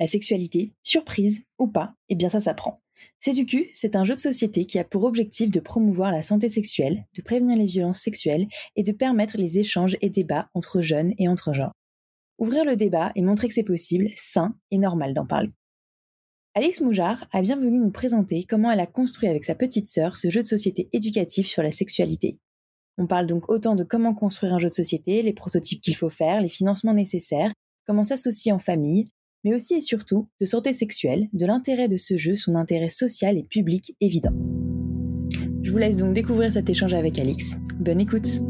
la sexualité, surprise ou pas, eh bien ça s'apprend. C'est c'est un jeu de société qui a pour objectif de promouvoir la santé sexuelle, de prévenir les violences sexuelles et de permettre les échanges et débats entre jeunes et entre genres. Ouvrir le débat et montrer que c'est possible, sain et normal d'en parler. Alix Moujard a bien voulu nous présenter comment elle a construit avec sa petite sœur ce jeu de société éducatif sur la sexualité. On parle donc autant de comment construire un jeu de société, les prototypes qu'il faut faire, les financements nécessaires, comment s'associer en famille, mais aussi et surtout de santé sexuelle, de l'intérêt de ce jeu, son intérêt social et public évident. Je vous laisse donc découvrir cet échange avec Alix. Bonne écoute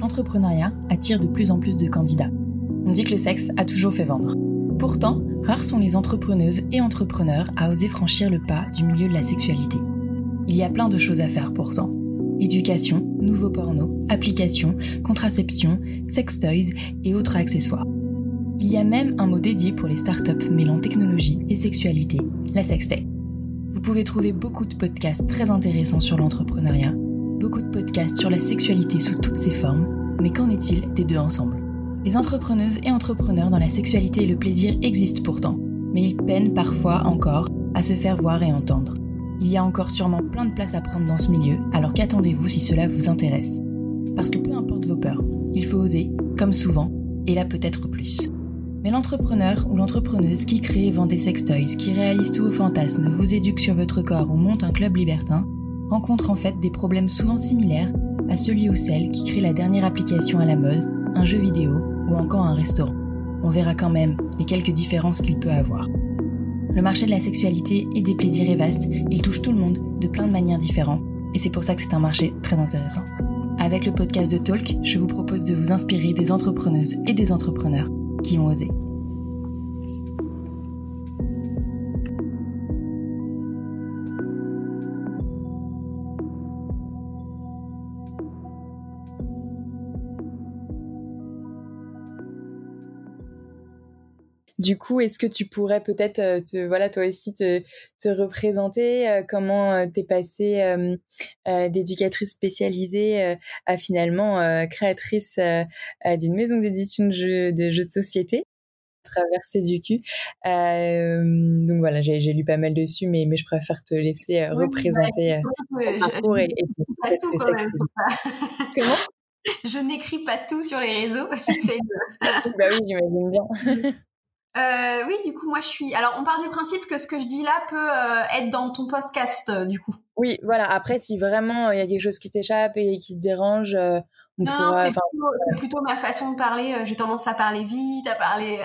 L'entrepreneuriat attire de plus en plus de candidats. On dit que le sexe a toujours fait vendre. Pourtant, rares sont les entrepreneuses et entrepreneurs à oser franchir le pas du milieu de la sexualité. Il y a plein de choses à faire pourtant éducation, nouveaux pornos, applications, contraception, sex toys et autres accessoires. Il y a même un mot dédié pour les startups mêlant technologie et sexualité, la sextech. Vous pouvez trouver beaucoup de podcasts très intéressants sur l'entrepreneuriat, beaucoup de podcasts sur la sexualité sous toutes ses formes, mais qu'en est-il des deux ensemble? Les entrepreneuses et entrepreneurs dans la sexualité et le plaisir existent pourtant, mais ils peinent parfois encore à se faire voir et entendre. Il y a encore sûrement plein de place à prendre dans ce milieu, alors qu'attendez-vous si cela vous intéresse? Parce que peu importe vos peurs, il faut oser, comme souvent, et là peut-être plus. Mais l'entrepreneur ou l'entrepreneuse qui crée et vend des sextoys, qui réalise tous vos fantasmes, vous éduque sur votre corps ou monte un club libertin, rencontre en fait des problèmes souvent similaires à celui ou celle qui crée la dernière application à la mode, un jeu vidéo ou encore un restaurant. On verra quand même les quelques différences qu'il peut avoir. Le marché de la sexualité et des plaisirs est vaste, il touche tout le monde de plein de manières différentes, et c'est pour ça que c'est un marché très intéressant. Avec le podcast de Talk, je vous propose de vous inspirer des entrepreneuses et des entrepreneurs qui ont osé. Du coup, est-ce que tu pourrais peut-être, euh, te, voilà, toi aussi, te, te représenter euh, comment euh, t'es passée d'éducatrice spécialisée à finalement créatrice d'une maison d'édition de jeux, de jeux de société traversée du cul. donc voilà, j'ai lu pas mal dessus, mais, mais je préfère te laisser représenter ton parcours et, Comment? Je n'écris pas tout sur les réseaux. bah oui, j'imagine bien. Euh, oui, du coup, moi, je suis. Alors, on part du principe que ce que je dis là peut euh, être dans ton podcast, euh, du coup. Oui, voilà. Après, si vraiment il y a quelque chose qui t'échappe et qui te dérange, on non, pourra. C'est plutôt, ma façon de parler. J'ai tendance à parler vite, à parler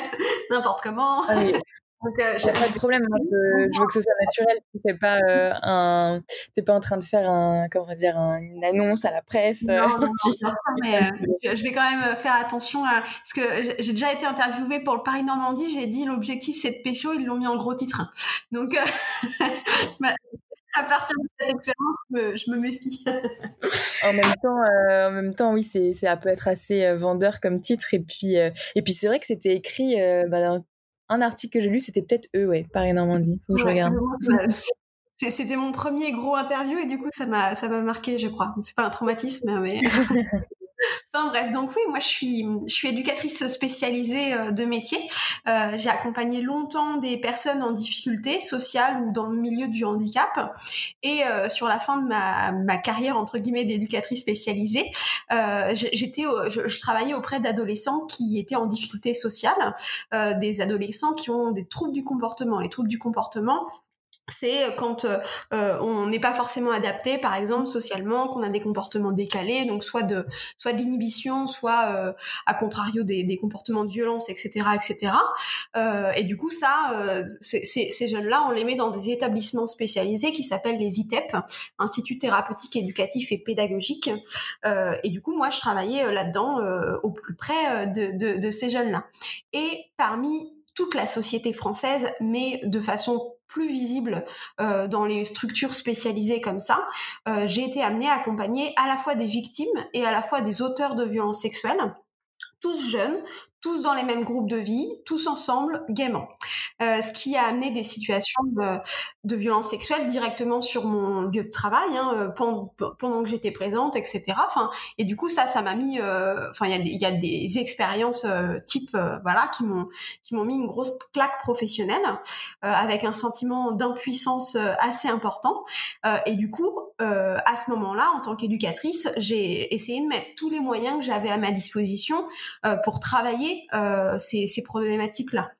n'importe comment. Ah oui. Donc, euh, j'ai pas de problème. je, veux que ce soit naturel. Tu fais pas euh, un, pas en train de faire un, comment dire, une annonce à la presse. Non, euh, non, mais je vais quand même faire attention à, parce que j'ai déjà été interviewée pour le Paris Normandie. J'ai dit l'objectif c'est de pécho. Ils l'ont mis en gros titre. Donc, bah, à partir de cette expérience, je me, méfie. en même temps, en même temps, oui, c'est, ça peut être assez vendeur comme titre. Et puis, et puis c'est vrai que c'était écrit bah, un article que j'ai lu, c'était peut-être eux, ouais, Paris Normandie. Faut que je regarde. C'était mon premier gros interview et du coup ça m'a ça m'a marqué, je crois. C'est pas un traumatisme, mais Enfin bref, donc oui, moi je suis, je suis éducatrice spécialisée euh, de métier. Euh, j'ai accompagné longtemps des personnes en difficulté sociale ou dans le milieu du handicap. Et euh, sur la fin de ma, ma carrière entre guillemets d'éducatrice spécialisée, j'étais, je, je, travaillais auprès d'adolescents qui étaient en difficulté sociale, des adolescents qui ont des troubles du comportement. Les troubles du comportement, c'est euh, quand euh, euh, on n'est pas forcément adapté, par exemple socialement, qu'on a des comportements décalés, donc soit de soit de l'inhibition, soit à contrario des, des, comportements de violence, etc., etc. et du coup, ça, ces jeunes-là, on les met dans des établissements spécialisés qui s'appellent les ITEP, Instituts thérapeutiques, éducatifs et pédagogiques. et du coup, moi, je travaillais là-dedans au plus près de, de, de ces jeunes-là. Et parmi toute la société française, mais de façon plus visible euh, dans les structures spécialisées comme ça, euh, j'ai été amenée à accompagner à la fois des victimes et à la fois des auteurs de violences sexuelles, tous jeunes, tous dans les mêmes groupes de vie, tous ensemble, gaiement. Euh, ce qui a amené des situations de, de violence sexuelle directement sur mon lieu de travail, hein, euh, pendant, pendant, que j'étais présente, etc. Enfin, et du coup, ça, ça m'a mis, euh, enfin, il y, y, a des expériences euh, type, voilà, qui m'ont, qui m'ont mis une grosse claque professionnelle, avec un sentiment d'impuissance assez important. et du coup, à ce moment-là, en tant qu'éducatrice, j'ai essayé de mettre tous les moyens que j'avais à ma disposition pour travailler euh, ces, ces problématiques-là.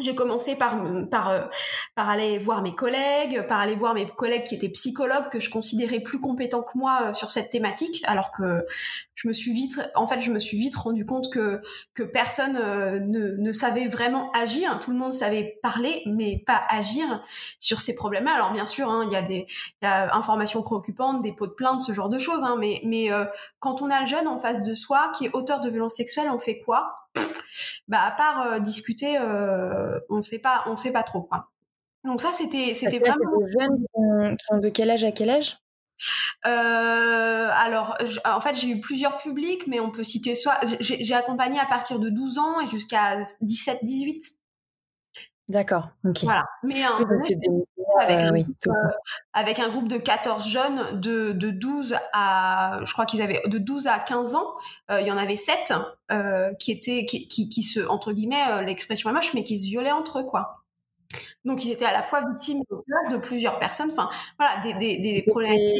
J'ai commencé par, par, euh, par aller voir mes collègues, par aller voir mes collègues qui étaient psychologues, que je considérais plus compétents que moi euh, sur cette thématique, alors que je me suis vite, en fait, je me suis vite rendu compte que, que personne ne, ne savait vraiment agir. Tout le monde savait parler, mais pas agir sur ces problèmes-là. Alors, bien sûr, hein, il y a des y a informations préoccupantes, des pots de plainte, ce genre de choses, hein, mais, mais quand on a le jeune en face de soi qui est auteur de violences sexuelles, on fait quoi? Bah à part euh, discuter, euh, on sait pas, on sait pas trop. Donc ça c'était c'était vraiment. Des jeunes qui ont, de quel âge à quel âge? Euh, alors, en fait, j'ai eu plusieurs publics, mais on peut citer soit j'ai accompagné à partir de 12 ans et jusqu'à 17-18. D'accord, ok. Voilà. Mais un, avec, un, euh, avec, un, groupe de 14 jeunes de, de 12 à, je crois qu'ils avaient de 12 à 15 ans, euh, il y en avait 7 euh, qui étaient, qui, qui, qui, se, entre guillemets, l'expression est moche, mais qui se violaient entre eux, quoi. Donc ils étaient à la fois victimes de plusieurs personnes, enfin voilà, des, des, des problèmes et,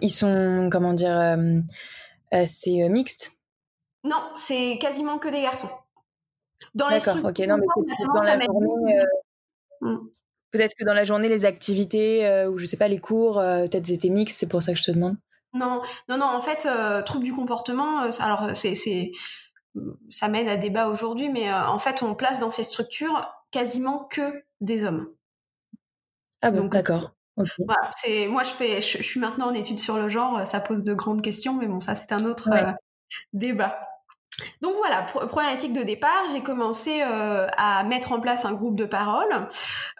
ils sont, comment dire, c'est mixte? Non, c'est quasiment que des garçons. D'accord, ok. Non, mais dans la journée, euh, mmh. peut-être que dans la journée, les activités euh, ou je sais pas, les cours, euh, peut-être étaient mixtes, c'est pour ça que je te demande. Non, non, non. En fait, trouble du comportement. alors, c'est, c'est, ça mène à débat aujourd'hui, mais en fait, on place dans ces structures quasiment que des hommes. Ah bon, d'accord. Voilà, c'est moi je fais, je, suis maintenant en études sur le genre, ça pose de grandes questions, mais bon, ça c'est un autre débat. Donc voilà, problématique de départ, j'ai commencé euh, à mettre en place un groupe de parole,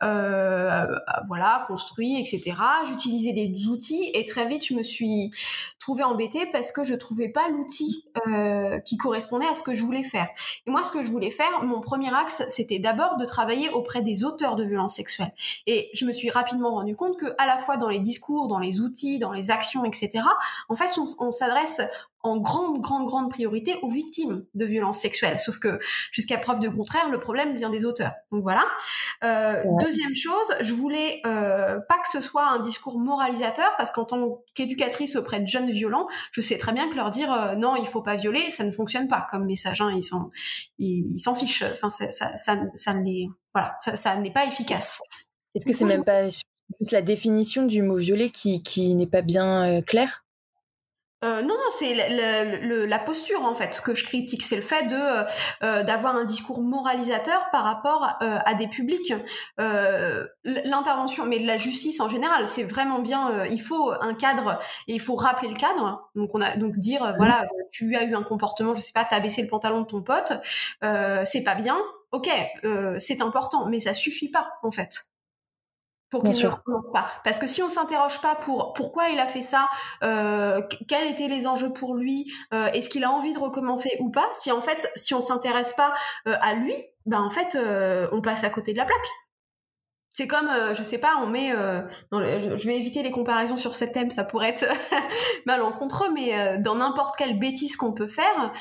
euh, voilà, construit, etc. J'utilisais des outils et très vite je me suis trouvée embêtée parce que je trouvais pas l'outil euh, qui correspondait à ce que je voulais faire. Et moi, ce que je voulais faire, mon premier axe, c'était d'abord de travailler auprès des auteurs de violences sexuelles. Et je me suis rapidement rendu compte que à la fois dans les discours, dans les outils, dans les actions, etc. En fait, on, on s'adresse en grande, grande, grande priorité aux victimes de violences sexuelles. Sauf que jusqu'à preuve de contraire, le problème vient des auteurs. Donc voilà. Euh, Deuxième chose, je voulais euh, pas que ce soit un discours moralisateur, parce qu'en tant qu'éducatrice auprès de jeunes violents, je sais très bien que leur dire euh, non, il faut pas violer, ça ne fonctionne pas comme message. Hein, ils s'en ils, s'en fichent. Enfin, ça, ça, ça, ça n'est voilà, ça, ça n'est pas efficace. Est-ce que c'est même pas juste la définition du mot violer qui, qui n'est pas bien claire? Euh, non, non, c'est la posture en fait. Ce que je critique, c'est le fait de euh, euh, d'avoir un discours moralisateur par rapport à des publics. L'intervention, mais de la justice en général, c'est vraiment bien. il faut un cadre et il faut rappeler le cadre. Donc on a donc dire mmh. voilà, tu as eu un comportement, je sais pas, t'as baissé le pantalon de ton pote, c'est pas bien. Ok, c'est important, mais ça suffit pas en fait pour qu'il ne recommence pas. Parce que si on s'interroge pas pour pourquoi il a fait ça, euh, quels étaient les enjeux pour lui, euh, est-ce qu'il a envie de recommencer ou pas, si en fait, si on s'intéresse pas euh, à lui, ben en fait, on passe à côté de la plaque. C'est comme, je sais pas, on met, je vais éviter les comparaisons sur ce thème, ça pourrait être malencontreux, mais dans n'importe quelle bêtise qu'on peut faire,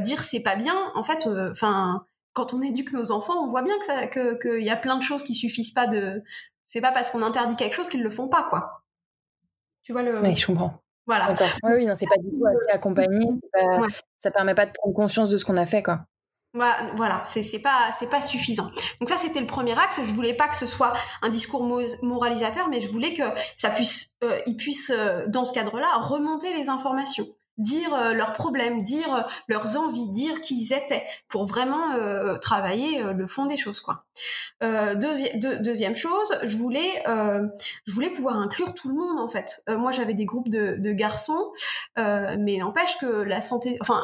dire c'est pas bien, en fait, enfin quand on éduque nos enfants, on voit bien que qu'il y a plein de choses qui suffisent pas de c'est pas parce qu'on interdit quelque chose qu'ils le font pas, quoi. Tu vois le. Oui, je comprends. Voilà. Oui, oui, non, c'est pas du tout assez accompagné. Pas... Ça permet pas de prendre conscience de ce qu'on a fait, quoi. Voilà, c'est c'est pas c'est pas suffisant. Donc ça c'était le premier axe. Je voulais pas que ce soit un discours moralisateur, mais je voulais que ça puisse, euh, il puisse euh, dans ce cadre-là remonter les informations dire euh, leurs problèmes, dire euh, leurs envies, dire qui ils étaient, pour vraiment euh, travailler le fond des choses, quoi. deuxième chose, je voulais, je voulais pouvoir inclure tout le monde en fait. moi, j'avais des groupes de, de garçons, mais n'empêche que la santé, enfin,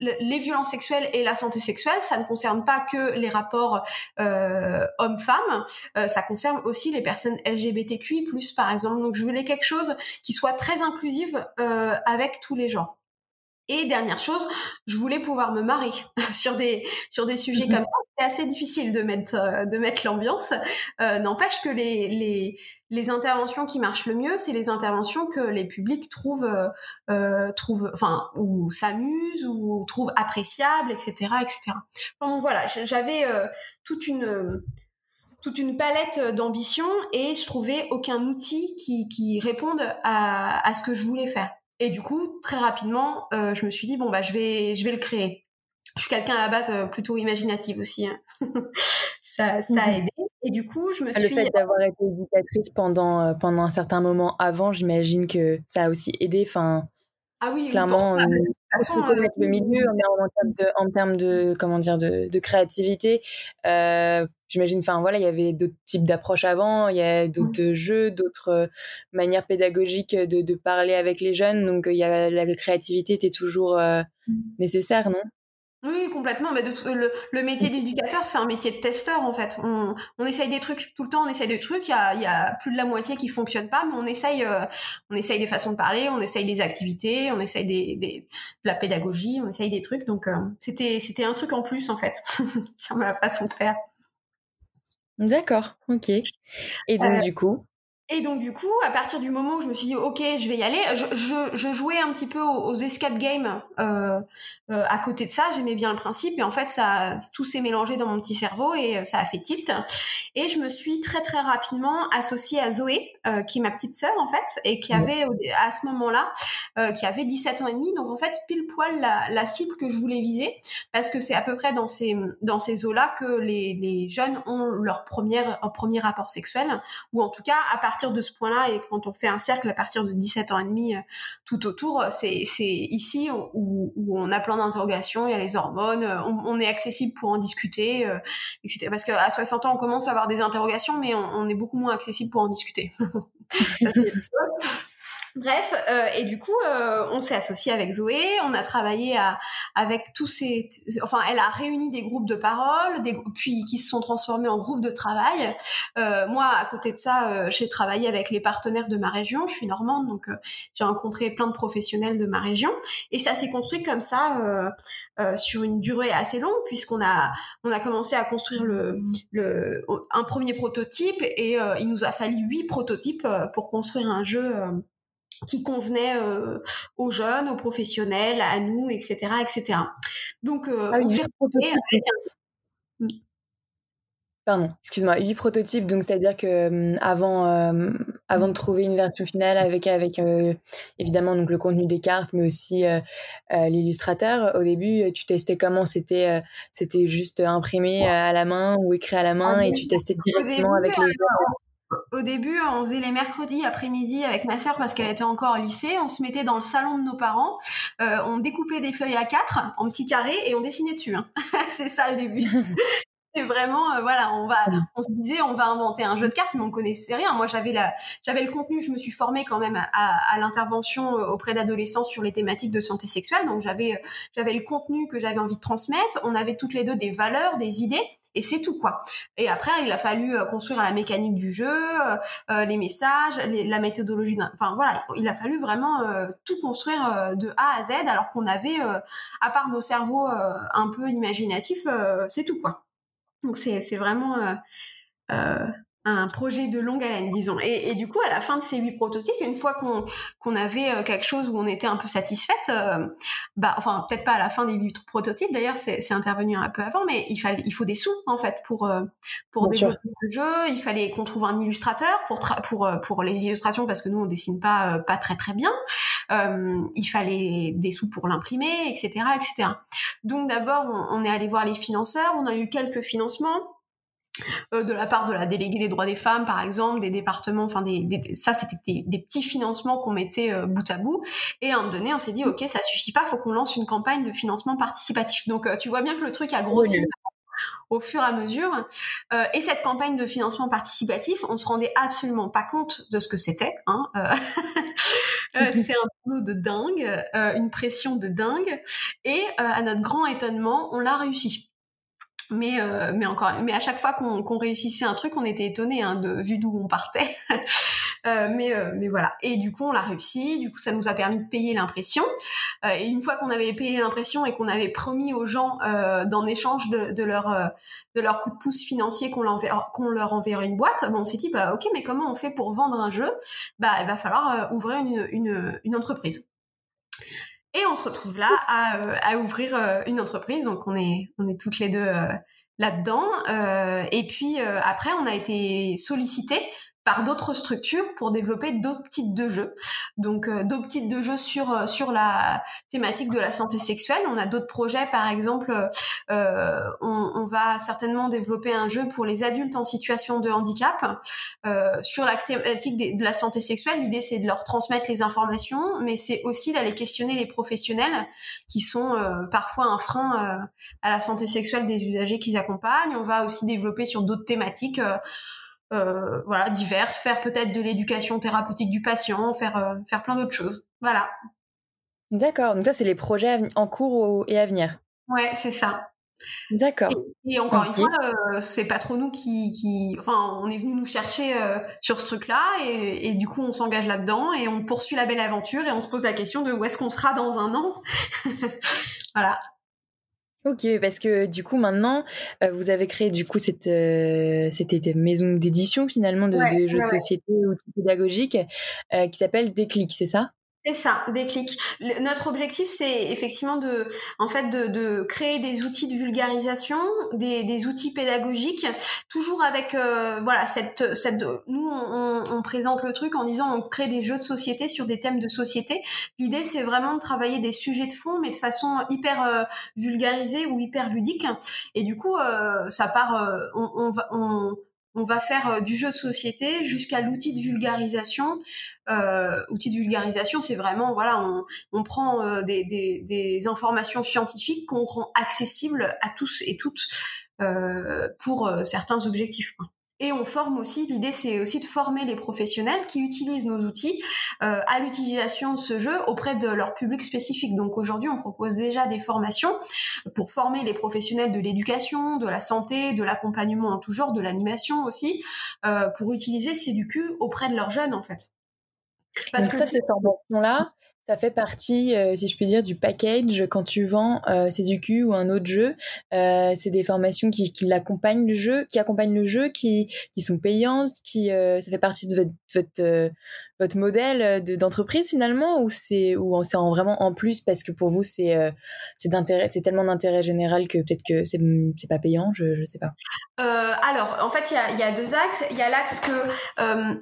les violences sexuelles et la santé sexuelle, ça ne concerne pas que les rapports hommes-femmes, ça concerne aussi les personnes LGBTQI+, par exemple. Donc, je voulais quelque chose qui soit très inclusive avec tous les gens. Et dernière chose, je voulais pouvoir me marrer sur des sur des sujets mmh comme ça. C'est assez difficile de mettre euh, de mettre l'ambiance. Euh, N'empêche que les, les les interventions qui marchent le mieux, c'est les interventions que les publics trouvent euh, euh trouvent enfin ou s'amusent ou trouvent appréciables, etc., etc. Bon voilà, j'avais euh, toute une toute une palette d'ambition et je trouvais aucun outil qui, qui réponde à, à ce que je voulais faire. Et du coup, très rapidement, euh, je me suis dit bon bah je vais je vais le créer. Je suis quelqu'un à la base euh, plutôt imaginative aussi. Hein. ça, ça a mhm. aidé. Et du coup, je me suis. Le fait d'avoir été éducatrice pendant euh, pendant un certain moment avant, j'imagine que ça a aussi aidé. Enfin, ah oui, clairement. Euh, façon, connaître le milieu en, termes de, en termes de comment dire de, de créativité. Euh, J'imagine, enfin voilà, il y avait d'autres types d'approches avant, il y a d'autres jeux, d'autres euh, manières pédagogiques de, de, parler avec les jeunes. Donc il y a la créativité était toujours euh, mmh. nécessaire, non? Oui, complètement. Mais le, le, métier d'éducateur, c'est un métier de testeur en fait. On, on, essaye des trucs tout le temps. On essaye des trucs. Il y a, il y a plus de la moitié qui fonctionnent pas, mais on essaye, euh, on essaye des façons de parler, on essaye des activités, on essaye des, des de la pédagogie, on essaye des trucs. Donc euh, c'était, c'était un truc en plus en fait sur ma façon de faire. D'accord, ok. Et donc, euh, du coup? Et donc du coup, à partir du moment où je me suis dit ok, je vais y aller, je, je, je jouais un petit peu aux, escape games euh, euh, à côté de ça. J'aimais bien le principe, et en fait ça tout s'est mélangé dans mon petit cerveau et euh, ça a fait tilt. Et je me suis très très rapidement associée à Zoé, euh, qui est ma petite sœur en fait, et qui avait à ce moment-là, euh, qui avait 17 ans et demi. Donc en fait pile poil la, la cible que je voulais viser, parce que c'est à peu près dans ces dans ces eaux-là que les, les jeunes ont leur première premier rapport sexuel, ou en tout cas à partir de ce point-là et quand on fait un cercle à partir de 17 ans et demi euh, tout autour, c'est ici où, on a plein d'interrogations, il y a les hormones, euh, on, est accessible pour en discuter, euh, etc. Parce qu'à 60 ans, on commence à avoir des interrogations, mais on, on est beaucoup moins accessible pour en discuter. Bref, euh, et du coup, euh, on s'est associé avec Zoé, on a travaillé à, avec tous ces, enfin, elle a réuni des groupes de parole, des, puis qui se sont transformés en groupes de travail. Euh, moi, à côté de ça, euh, j'ai travaillé avec les partenaires de ma région. Je suis normande, donc euh, j'ai rencontré plein de professionnels de ma région, et ça s'est construit comme ça sur une durée assez longue, puisqu'on a, on a commencé à construire le, le, un premier prototype, et il nous a fallu huit prototypes pour construire un jeu qui convenait euh, aux jeunes, aux professionnels, à nous, etc., etc. Donc, euh, ah on s'est retrouvés avec un... Pardon, excuse-moi, huit prototypes, donc c'est-à-dire que hum, avant, euh, avant de trouver une version finale avec, avec évidemment donc le contenu des cartes, mais aussi l'illustrateur, au début, tu testais comment c'était c'était juste imprimé à la main ou écrit à la main ah, et tu testais directement avec les au début, on faisait les mercredis après-midi avec ma sœur parce qu'elle était encore au lycée. On se mettait dans le salon de nos parents, euh, on découpait des feuilles à quatre en petits carrés et on dessinait dessus. Hein. c'est ça le début. c'est vraiment, euh, voilà, on va, on se disait, on va inventer un jeu de cartes, mais on connaissait rien. Moi, j'avais la, j'avais le contenu. Je me suis formée quand même à, à l'intervention euh, auprès d'adolescents sur les thématiques de santé sexuelle. Donc, j'avais, j'avais le contenu que j'avais envie de transmettre. On avait toutes les deux des valeurs, des idées et c'est tout quoi. Et après, il a fallu euh, construire la mécanique du jeu, euh, euh, les messages, la méthodologie. Enfin voilà, il a fallu vraiment tout construire de A à Z, alors qu'on avait, à part nos cerveaux un peu imaginatifs, c'est tout quoi. Donc c'est c'est vraiment un projet de longue haleine, disons. Et, et, du coup, à la fin de ces huit prototypes, une fois qu'on qu'on avait euh, quelque chose où on était un peu satisfaite, euh, bah, enfin, peut-être pas à la fin des huit prototypes, d'ailleurs, c'est intervenu un peu avant, mais il, fallait, il faut des sous, en fait, pour, euh, pour développer le jeu. Il fallait qu'on trouve un illustrateur pour, pour, pour les illustrations, parce que nous, on dessine pas, pas très, très bien. il fallait des sous pour l'imprimer, etc., etc. Donc, d'abord, on, on est allé voir les financeurs. On a eu quelques financements euh, de la part de la déléguée des droits des femmes, par exemple, des départements, enfin des, ça c'était des, petits financements qu'on mettait euh, bout à bout. Et à un moment donné, on s'est dit ok, ça suffit pas, faut qu'on lance une campagne de financement participatif. Donc euh, tu vois bien que le truc a grossi. au fur et à mesure. et cette campagne de financement participatif, on se rendait absolument pas compte de ce que c'était. Hein. c'est un boulot de dingue, une pression de dingue. Et à notre grand étonnement, on l'a réussi mais euh, mais encore mais à chaque fois qu'on réussissait un truc on était étonné hein, de vu d'où on partait mais mais voilà. Et du coup, on l'a réussi. Du coup, ça nous a permis de payer l'impression. et une fois qu'on avait payé l'impression et qu'on avait promis aux gens d'en échange de, de leur de leur coup de pouce financier qu'on qu'on leur enverrait une boîte, bon, on s'est dit bah ok, mais comment on fait pour vendre un jeu? Bah, il va falloir ouvrir une, une, une entreprise. Et on se retrouve là à, euh, à ouvrir euh, une entreprise. Donc on est, on est toutes les deux euh, là-dedans. et puis après, on a été sollicité par d'autres structures pour développer d'autres types de jeux. Donc euh, d'autres types de jeux sur euh, sur la thématique de la santé sexuelle. On a d'autres projets, par exemple, euh, on, on, va certainement développer un jeu pour les adultes en situation de handicap euh, sur la thématique de, la santé sexuelle. L'idée c'est de leur transmettre les informations, mais c'est aussi d'aller questionner les professionnels qui sont euh, parfois un frein à la santé sexuelle des usagers qu'ils accompagnent. On va aussi développer sur d'autres thématiques euh, voilà, diverses, faire peut-être de l'éducation thérapeutique du patient, faire, euh, faire plein d'autres choses. Voilà. D'accord, donc ça, c'est les projets en cours et à venir. Ouais, c'est ça. D'accord. Et, encore une fois, euh, c'est pas trop nous qui, qui, enfin, on est venu nous chercher sur ce truc-là et, et, du coup, on s'engage là-dedans et on poursuit la belle aventure et on se pose la question de où est-ce qu'on sera dans un an. voilà. Ok, parce que du coup maintenant, euh, vous avez créé du coup cette, euh, cette maison d'édition finalement de, jeux de société outils pédagogiques euh, qui s'appelle Déclic, c'est ça? C'est ça, déclic. notre objectif, c'est effectivement de, en fait, de, créer des outils de vulgarisation, des, outils pédagogiques, toujours avec, euh, voilà, cette, cette, nous, on, on, présente le truc en disant, on crée des jeux de société sur des thèmes de société. L'idée, c'est vraiment de travailler des sujets de fond, mais de façon hyper euh, vulgarisée ou hyper ludique. Et du coup, euh, ça part, on, on va, on on va faire euh, du jeu de société jusqu'à l'outil de vulgarisation. Euh, outil de vulgarisation, c'est vraiment voilà, on, prend euh, des, informations scientifiques qu'on rend accessibles à tous et toutes pour certains objectifs. Et on forme aussi, l'idée c'est aussi de former les professionnels qui utilisent nos outils euh, à l'utilisation de ce jeu auprès de leur public spécifique. Donc aujourd'hui, on propose déjà des formations pour former les professionnels de l'éducation, de la santé, de l'accompagnement en tout genre, de l'animation aussi, euh, pour utiliser CDQ auprès de leurs jeunes en fait. Parce que ça, ces formations-là, ça fait partie, euh, si je puis dire, du package quand tu vends euh, ou un autre jeu. Euh, c'est des formations qui, qui l'accompagnent le jeu, qui accompagnent le jeu, qui, qui sont payantes, qui euh, ça fait partie de votre, votre euh, votre modèle euh, d'entreprise finalement ou c'est ou c'est en vraiment en plus parce que pour vous c'est euh, c'est d'intérêt c'est tellement d'intérêt général que peut-être que c'est c'est pas payant je je sais pas. Alors en fait il y a, deux axes. Il y a l'axe que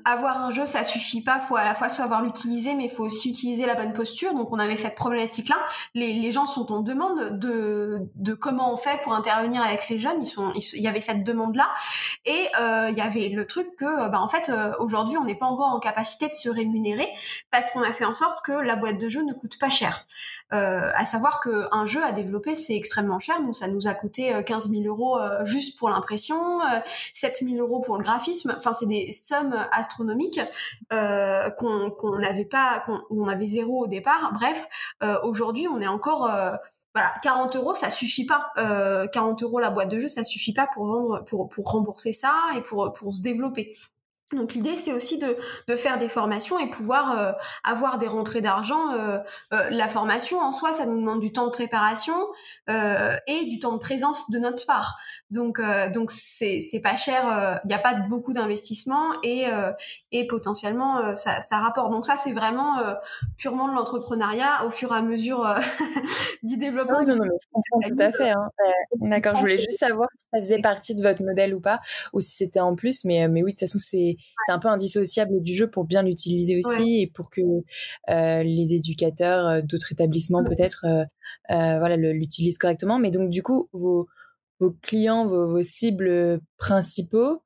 avoir un jeu ça suffit pas. Faut à la fois savoir l'utiliser mais il faut aussi utiliser la bonne posture. Donc on avait cette problématique là les, les gens sont en demande de de comment on fait pour intervenir avec les jeunes. Ils il y avait cette demande là et il y avait le truc que bah en fait aujourd'hui on pas encore en capacité de se rémunérer parce qu'on a fait en sorte que la boîte de jeu ne coûte pas cher. Euh, à savoir qu'un jeu à développer, c'est extrêmement cher. Nous, ça nous a coûté 15 euh, 000 euros euh, juste pour l'impression, 7 000 euros pour le graphisme. Enfin, c'est des sommes astronomiques qu'on n'avait pas, qu'on on avait zéro au départ. Bref, aujourd'hui, on est encore voilà, 40 euros, ça suffit pas. 40 euros la boîte de jeu, ça suffit pas pour vendre, pour, pour rembourser ça et pour, pour se développer. Donc l'idée c'est aussi de, de, faire des formations et pouvoir euh, avoir des rentrées d'argent. Euh, euh, la formation en soi, ça nous demande du temps de préparation et du temps de présence de notre part. Donc donc c'est c'est pas cher. Il n'y a pas beaucoup d'investissement et et potentiellement ça, ça rapporte. Donc ça c'est vraiment purement de l'entrepreneuriat au fur et à mesure du développement. Non, non, non, je comprends tout à fait. Hein. D'accord, je voulais juste savoir si ça faisait partie de votre modèle ou pas, ou si c'était en plus. Mais mais oui, de toute façon c'est c'est un peu indissociable du jeu pour bien l'utiliser aussi et pour que euh, les éducateurs euh, d'autres établissements peut-être euh, voilà l'utilisent correctement. Mais donc du coup vos vos clients, vos, cibles principaux,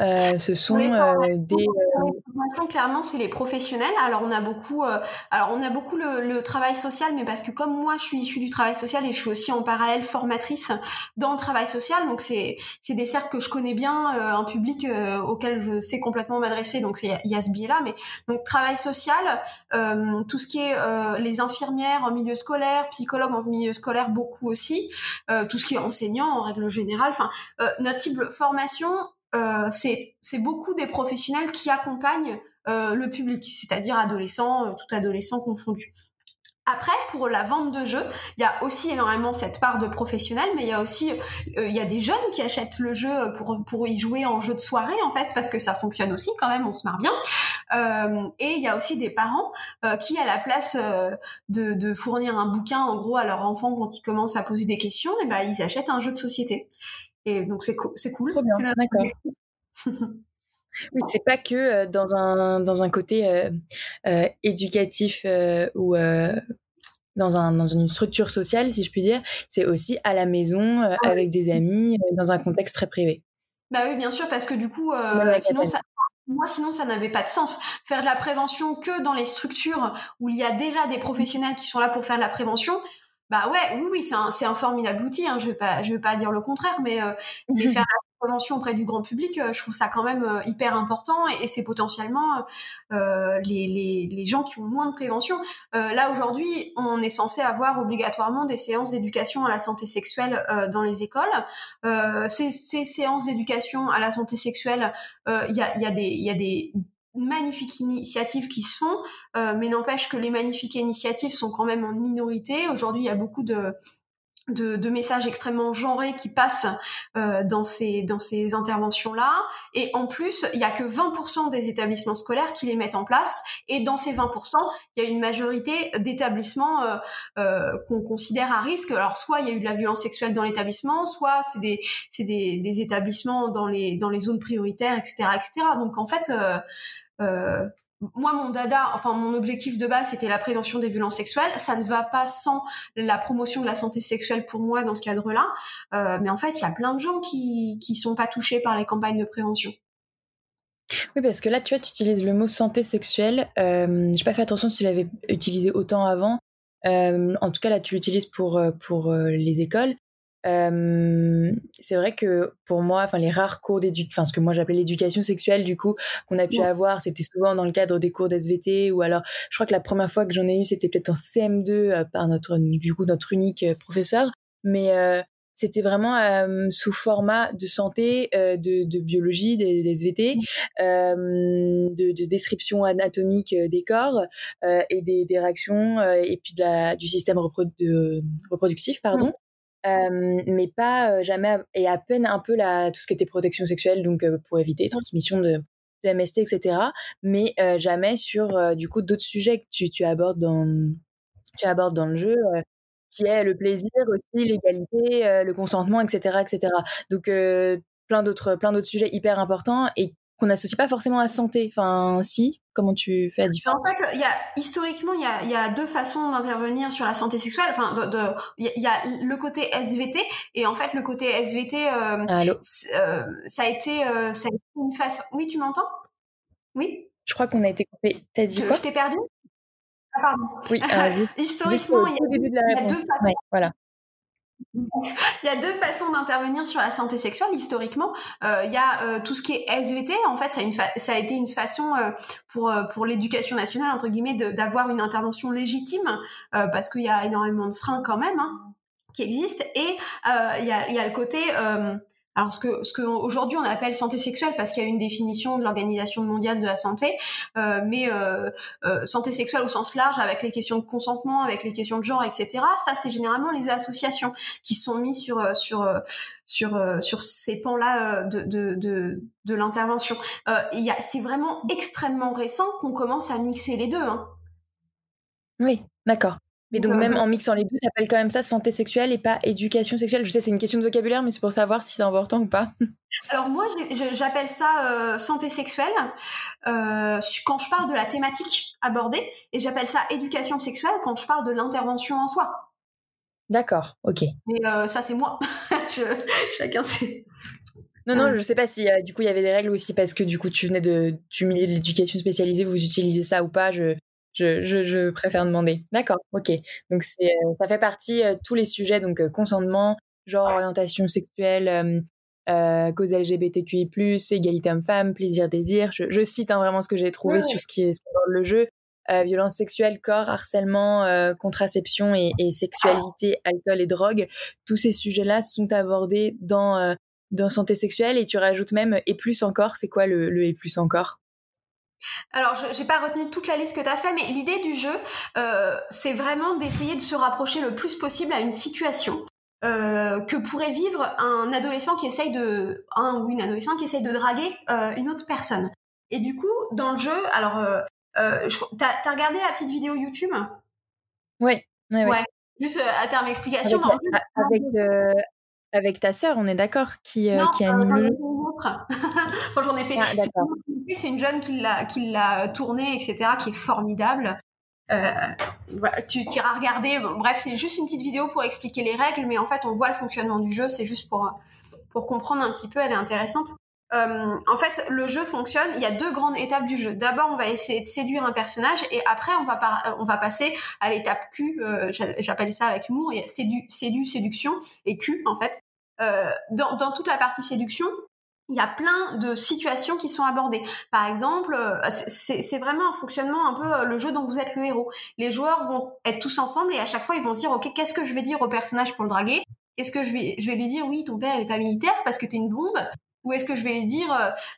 euh, ce sont euh, des euh, clairement c'est les professionnels. Alors on a beaucoup alors on a beaucoup le, travail social mais parce que comme moi je suis issue du travail social et je suis aussi en parallèle formatrice dans le travail social donc c'est c'est des cercles que je connais bien un public auquel je sais complètement m'adresser donc il y a ce biais là mais donc travail social tout ce qui est les infirmières en milieu scolaire psychologues en milieu scolaire beaucoup aussi tout ce qui est enseignant en règle générale enfin notre cible formation euh, c'est beaucoup des professionnels qui accompagnent le public, c'est-à-dire adolescents, tout adolescent confondu. Après, pour la vente de jeux, il y a aussi énormément cette part de professionnels, mais il y a aussi euh, il y a des jeunes qui achètent le jeu pour pour y jouer en jeu de soirée en fait, parce que ça fonctionne aussi quand même, on se marre bien. Euh, et il y a aussi des parents euh, qui, à la place de, fournir un bouquin en gros à leur enfant quand ils commencent à poser des questions, eh ben ils achètent un jeu de société. Et donc c'est c'est cool. Trop bien, d'accord. Oui, c'est pas que dans un dans un côté euh, éducatif ou dans, un, dans une structure sociale, si je puis dire, c'est aussi à la maison, ah avec des amis, dans un contexte très privé. Bah oui, bien sûr, parce que du coup, sinon ça, moi, sinon, ça n'avait pas de sens. Faire de la prévention que dans les structures où il y a déjà des professionnels qui sont là pour faire de la prévention, bah ouais, oui, oui, c'est un, un, formidable outil. Hein, je vais pas, je vais pas dire le contraire, mais, euh, mais faire la prévention auprès du grand public, euh, je trouve ça quand même euh, hyper important et, c'est potentiellement euh, les, les, les, gens qui ont moins de prévention. là aujourd'hui, on est censé avoir obligatoirement des séances d'éducation à la santé sexuelle dans les écoles. ces, ces séances d'éducation à la santé sexuelle, il y a, y, a des, y a des magnifiques initiatives qui se font, euh, mais n'empêche que les magnifiques initiatives sont quand même en minorité. Aujourd'hui, il y a beaucoup de, de, de, messages extrêmement genrés qui passent euh, dans ces dans ces interventions là et en plus il y a que 20% des établissements scolaires qui les mettent en place. Et dans ces 20% il y a une majorité d'établissements euh, euh, qu'on considère à risque. Alors soit il y a eu de la violence sexuelle dans l'établissement soit c'est des c'est des, des, établissements dans les dans les zones prioritaires etc etc donc en fait euh, moi, mon dada, enfin mon objectif de base, c'était la prévention des violences sexuelles. Ça ne va pas sans la promotion de la santé sexuelle pour moi dans ce cadre-là. Euh, mais en fait, il y a plein de gens qui qui sont pas touchés par les campagnes de prévention. Oui, parce que là, tu vois, tu utilises le mot santé sexuelle. Euh, J'ai pas fait attention si tu l'avais utilisé autant avant. Euh, en tout cas, là, tu l'utilises pour euh, pour euh, les écoles c'est vrai que pour moi, enfin les rares cours d'éducation, enfin ce que moi j'appelais l'éducation sexuelle du coup qu'on a pu avoir, c'était souvent dans le cadre des cours d'SVT ou alors je crois que la première fois que j'en ai eu c'était peut-être en CM2 euh, par notre du coup notre unique euh, professeur, mais euh, c'était vraiment sous format de santé, de, de, biologie, des, SVT, de, de, description anatomique des corps et des, des réactions et puis de la, du système reproductif, pardon. Euh, mais pas euh, jamais et à peine un peu la tout ce qui était protection sexuelle donc euh, pour éviter transmission de, MST etc mais jamais sur du coup d'autres sujets que tu, tu abordes dans tu abordes dans le jeu qui est le plaisir aussi l'égalité le consentement etc etc donc plein d'autres plein d'autres sujets hyper importants et qu'on n'associe pas forcément à santé. Enfin si Comment tu fais la différence En fait, il y a, historiquement, il y a, y a deux façons d'intervenir sur la santé sexuelle. Enfin, il de, y a le côté SVT et en fait, le côté SVT, euh, euh, ça a été, euh, ça a été une façon. Oui, tu m'entends? Oui? Je crois qu'on a été coupé. T'as dit quoi? Je t'ai perdu? Ah pardon. Oui. historiquement, il y, a, deux façons. voilà. Il y a deux façons d'intervenir sur la santé sexuelle historiquement. Euh, il y a euh, tout ce qui est SVT. En fait, ça a, été une façon euh, pour pour l'éducation nationale entre guillemets d'avoir une intervention légitime parce qu'il y a énormément de freins quand même hein, qui existent. Et il y a le côté alors ce que ce que aujourd'hui on appelle santé sexuelle parce qu'il y a une définition de l'Organisation mondiale de la santé, euh, mais euh, euh, santé sexuelle au sens large avec les questions de consentement, avec les questions de genre, etc. Ça c'est généralement les associations qui sont mises sur euh, sur euh, sur sur ces pans-là de de de, de l'intervention. C'est vraiment extrêmement récent qu'on commence à mixer les deux. Hein. Oui, d'accord. Mais donc, même en mixant les deux, tu appelles quand même ça santé sexuelle et pas éducation sexuelle. Je sais, c'est une question de vocabulaire, mais c'est pour savoir si c'est important ou pas. Alors, moi, j'appelle ça euh, santé sexuelle euh, quand je parle de la thématique abordée, et j'appelle ça éducation sexuelle quand je parle de l'intervention en soi. D'accord, ok. Mais euh, ça, c'est moi. chacun sait. Non, non, je sais pas si du coup il y avait des règles aussi parce que du coup tu venais de tu de l'éducation spécialisée, vous utilisez ça ou pas. Je je, je, je préfère demander. D'accord, ok. Donc c'est, euh, ça fait partie euh, tous les sujets, donc euh, consentement, genre orientation sexuelle, euh, cause LGBTQI+, égalité homme-femme, plaisir-désir. Je, je, cite hein, vraiment ce que j'ai trouvé sur ce qui est dans le jeu. Euh, violence sexuelle, corps, harcèlement, contraception et, et, sexualité, alcool et drogue. Tous ces sujets-là sont abordés dans dans santé sexuelle et tu rajoutes même et plus encore. C'est quoi le, le et plus encore? Alors, je n'ai pas retenu toute la liste que tu as fait, mais l'idée du jeu, euh, c'est vraiment d'essayer de se rapprocher le plus possible à une situation euh, que pourrait vivre un adolescent qui essaye de, un ou une adolescente qui essaye de draguer euh, une autre personne. Et du coup, dans le jeu, alors, euh t'as as regardé la petite vidéo YouTube? Oui. Ouais, ouais. Juste à terme explication. Avec, avec, avec ta sœur, on est d'accord, qui, qui anime le jeu? enfin, j'en ai fait. Ah, c'est une jeune qui l'a, qui l'a tourné, etc., qui est formidable. Euh, tu t'iras regarder. bref, c'est juste une petite vidéo pour expliquer les règles, mais en fait, on voit le fonctionnement du jeu. C'est juste pour pour comprendre un petit peu. Elle est intéressante. Euh, en fait, le jeu fonctionne. Il y a deux grandes étapes du jeu. D'abord, on va essayer de séduire un personnage, et après, on va on va passer à l'étape Q. Euh, j'appelle ça avec humour. Il y a sédu, sédu, séduction et Q en fait. Euh, dans, dans toute la partie séduction, il y a plein de situations qui sont abordées. Par exemple, euh, c'est vraiment un fonctionnement un peu euh, le jeu dont vous êtes le héros. Les joueurs vont être tous ensemble et à chaque fois ils vont se dire ok qu'est-ce que je vais dire au personnage pour le draguer? Est-ce que je vais je vais lui dire oui ton père n'est pas militaire parce que t'es une bombe? Ou est-ce que je vais lui dire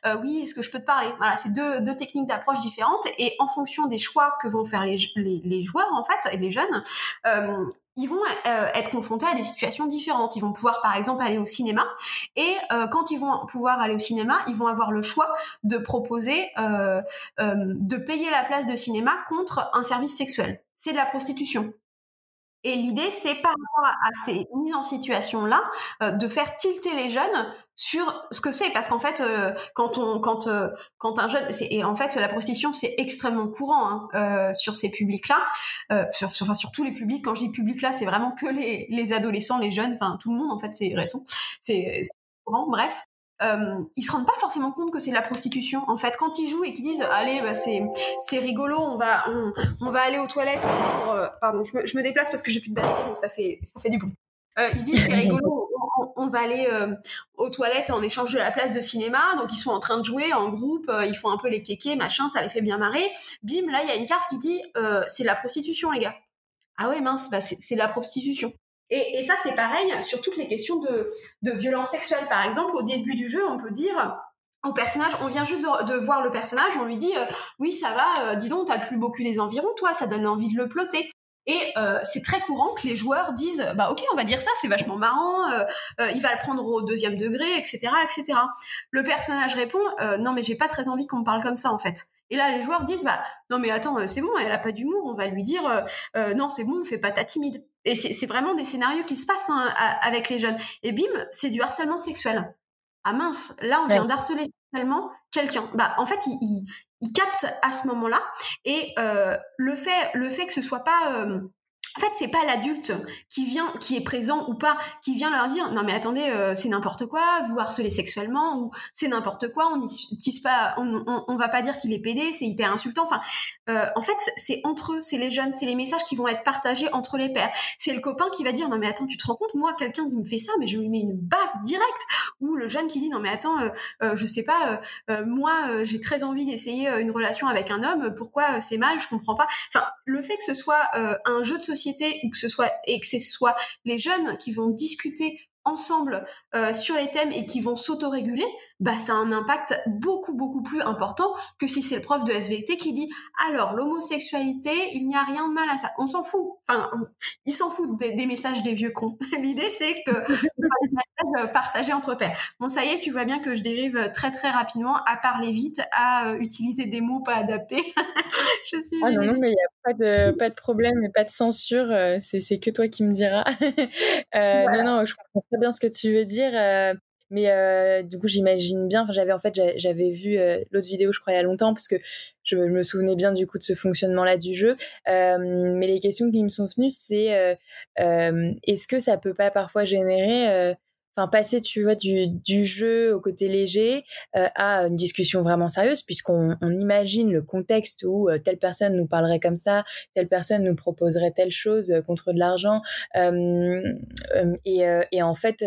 euh, oui est-ce que je peux te parler? Voilà c'est deux, deux techniques d'approche différentes et en fonction des choix que vont faire les, les, les joueurs en fait et les jeunes ils vont euh, être confrontés à des situations différentes. Ils vont pouvoir, par exemple, aller au cinéma. Et euh, quand ils vont pouvoir aller au cinéma, ils vont avoir le choix de proposer euh, de payer la place de cinéma contre un service sexuel. C'est de la prostitution. Et l'idée, c'est par rapport à, ces mises en situation-là, de faire tilter les jeunes sur ce que c'est parce qu'en fait euh, quand on quand euh, quand un jeune et en fait la prostitution c'est extrêmement courant hein, euh, sur ces publics là sur, sur, enfin, sur tous les publics quand je dis public là c'est vraiment que les, les adolescents les jeunes enfin tout le monde en fait c'est récent c'est courant bref euh, ils se rendent pas forcément compte que c'est la prostitution. En fait, quand ils jouent et qu'ils disent allez, bah, c'est c'est rigolo, on va on, on va aller aux toilettes. Pour, pardon, je me, je me déplace parce que j'ai plus de batterie, donc ça fait ça fait du. Euh, ils se disent c'est rigolo, on, va aller euh, aux toilettes en échange de la place de cinéma. Donc ils sont en train de jouer en groupe, euh, ils font un peu les kékés, machin, ça les fait bien marrer. Bim, là il y a une carte qui dit c'est la prostitution les gars. Ah ouais mince, bah c'est la prostitution. Et, ça c'est pareil sur toutes les questions de, de violence sexuelle. Par exemple, au début du jeu, on peut dire au personnage, on vient juste de, voir le personnage, on lui dit oui ça va, dis donc t'as plus beau cul des environs, toi ça donne envie de le ploter. Et euh, c'est très courant que les joueurs disent bah ok on va dire ça c'est vachement marrant euh, euh, il va le prendre au deuxième degré etc etc le personnage répond non mais j'ai pas très envie qu'on me parle comme ça en fait. Et là les joueurs disent bah non mais attends c'est bon elle a pas d'humour on va lui dire non c'est bon on fait pas ta timide. Et c'est vraiment des scénarios qui se passent hein, avec les jeunes. Et bim c'est du harcèlement sexuel. Ah mince là on vient d'harceler sexuellement quelqu'un. Bah en fait il, ils captent à ce moment-là. Et euh, le fait le fait que ce soit pas euh, en fait, c'est pas l'adulte qui vient, qui est présent ou pas, qui vient leur dire non mais attendez, euh, c'est n'importe quoi, vous harcelez sexuellement ou c'est n'importe quoi, on n'utilise pas, on, on, va pas dire qu'il est pédé, c'est hyper insultant. Enfin, euh, en fait, c'est entre eux, c'est les jeunes, c'est les messages qui vont être partagés entre les pères. C'est le copain qui va dire non mais attends, tu te rends compte, moi quelqu'un qui me fait ça, mais je lui mets une baffe directe. Ou le jeune qui dit non mais attends, euh je sais pas, moi j'ai très envie d'essayer une relation avec un homme, pourquoi c'est mal, je comprends pas. Enfin, le fait que ce soit un jeu de société ou que ce soit et que ce soit les jeunes qui vont discuter ensemble euh, sur les thèmes et qui vont s'autoréguler, bah ça a un impact beaucoup beaucoup plus important que si c'est le prof de SVT qui dit alors l'homosexualité il n'y a rien de mal à ça. On s'en fout. Enfin il s'en fout des, messages des vieux cons. L'idée c'est que ce soit des messages partagés entre pairs. Bon ça y est tu vois bien que je dérive très très rapidement à parler vite à euh, utiliser des mots pas adaptés. Je suis ah non, non mais il n'y a pas de pas de problème et pas de censure euh, c'est c'est que toi qui me diras non non je comprends très bien ce que tu veux dire mais euh, du coup, j'imagine bien. Enfin, j'avais en fait, j'avais vu euh, l'autre vidéo, je crois, il y a longtemps, parce que je me souvenais bien du coup de ce fonctionnement-là du jeu. Euh, mais les questions qui me sont venues, c'est est-ce que ça peut pas parfois générer enfin passer tu vois du, du jeu au côté léger euh, à une discussion vraiment sérieuse puisqu'on on imagine le contexte où euh, telle personne nous parlerait comme ça telle personne nous proposerait telle chose euh, contre de l'argent et, et, en fait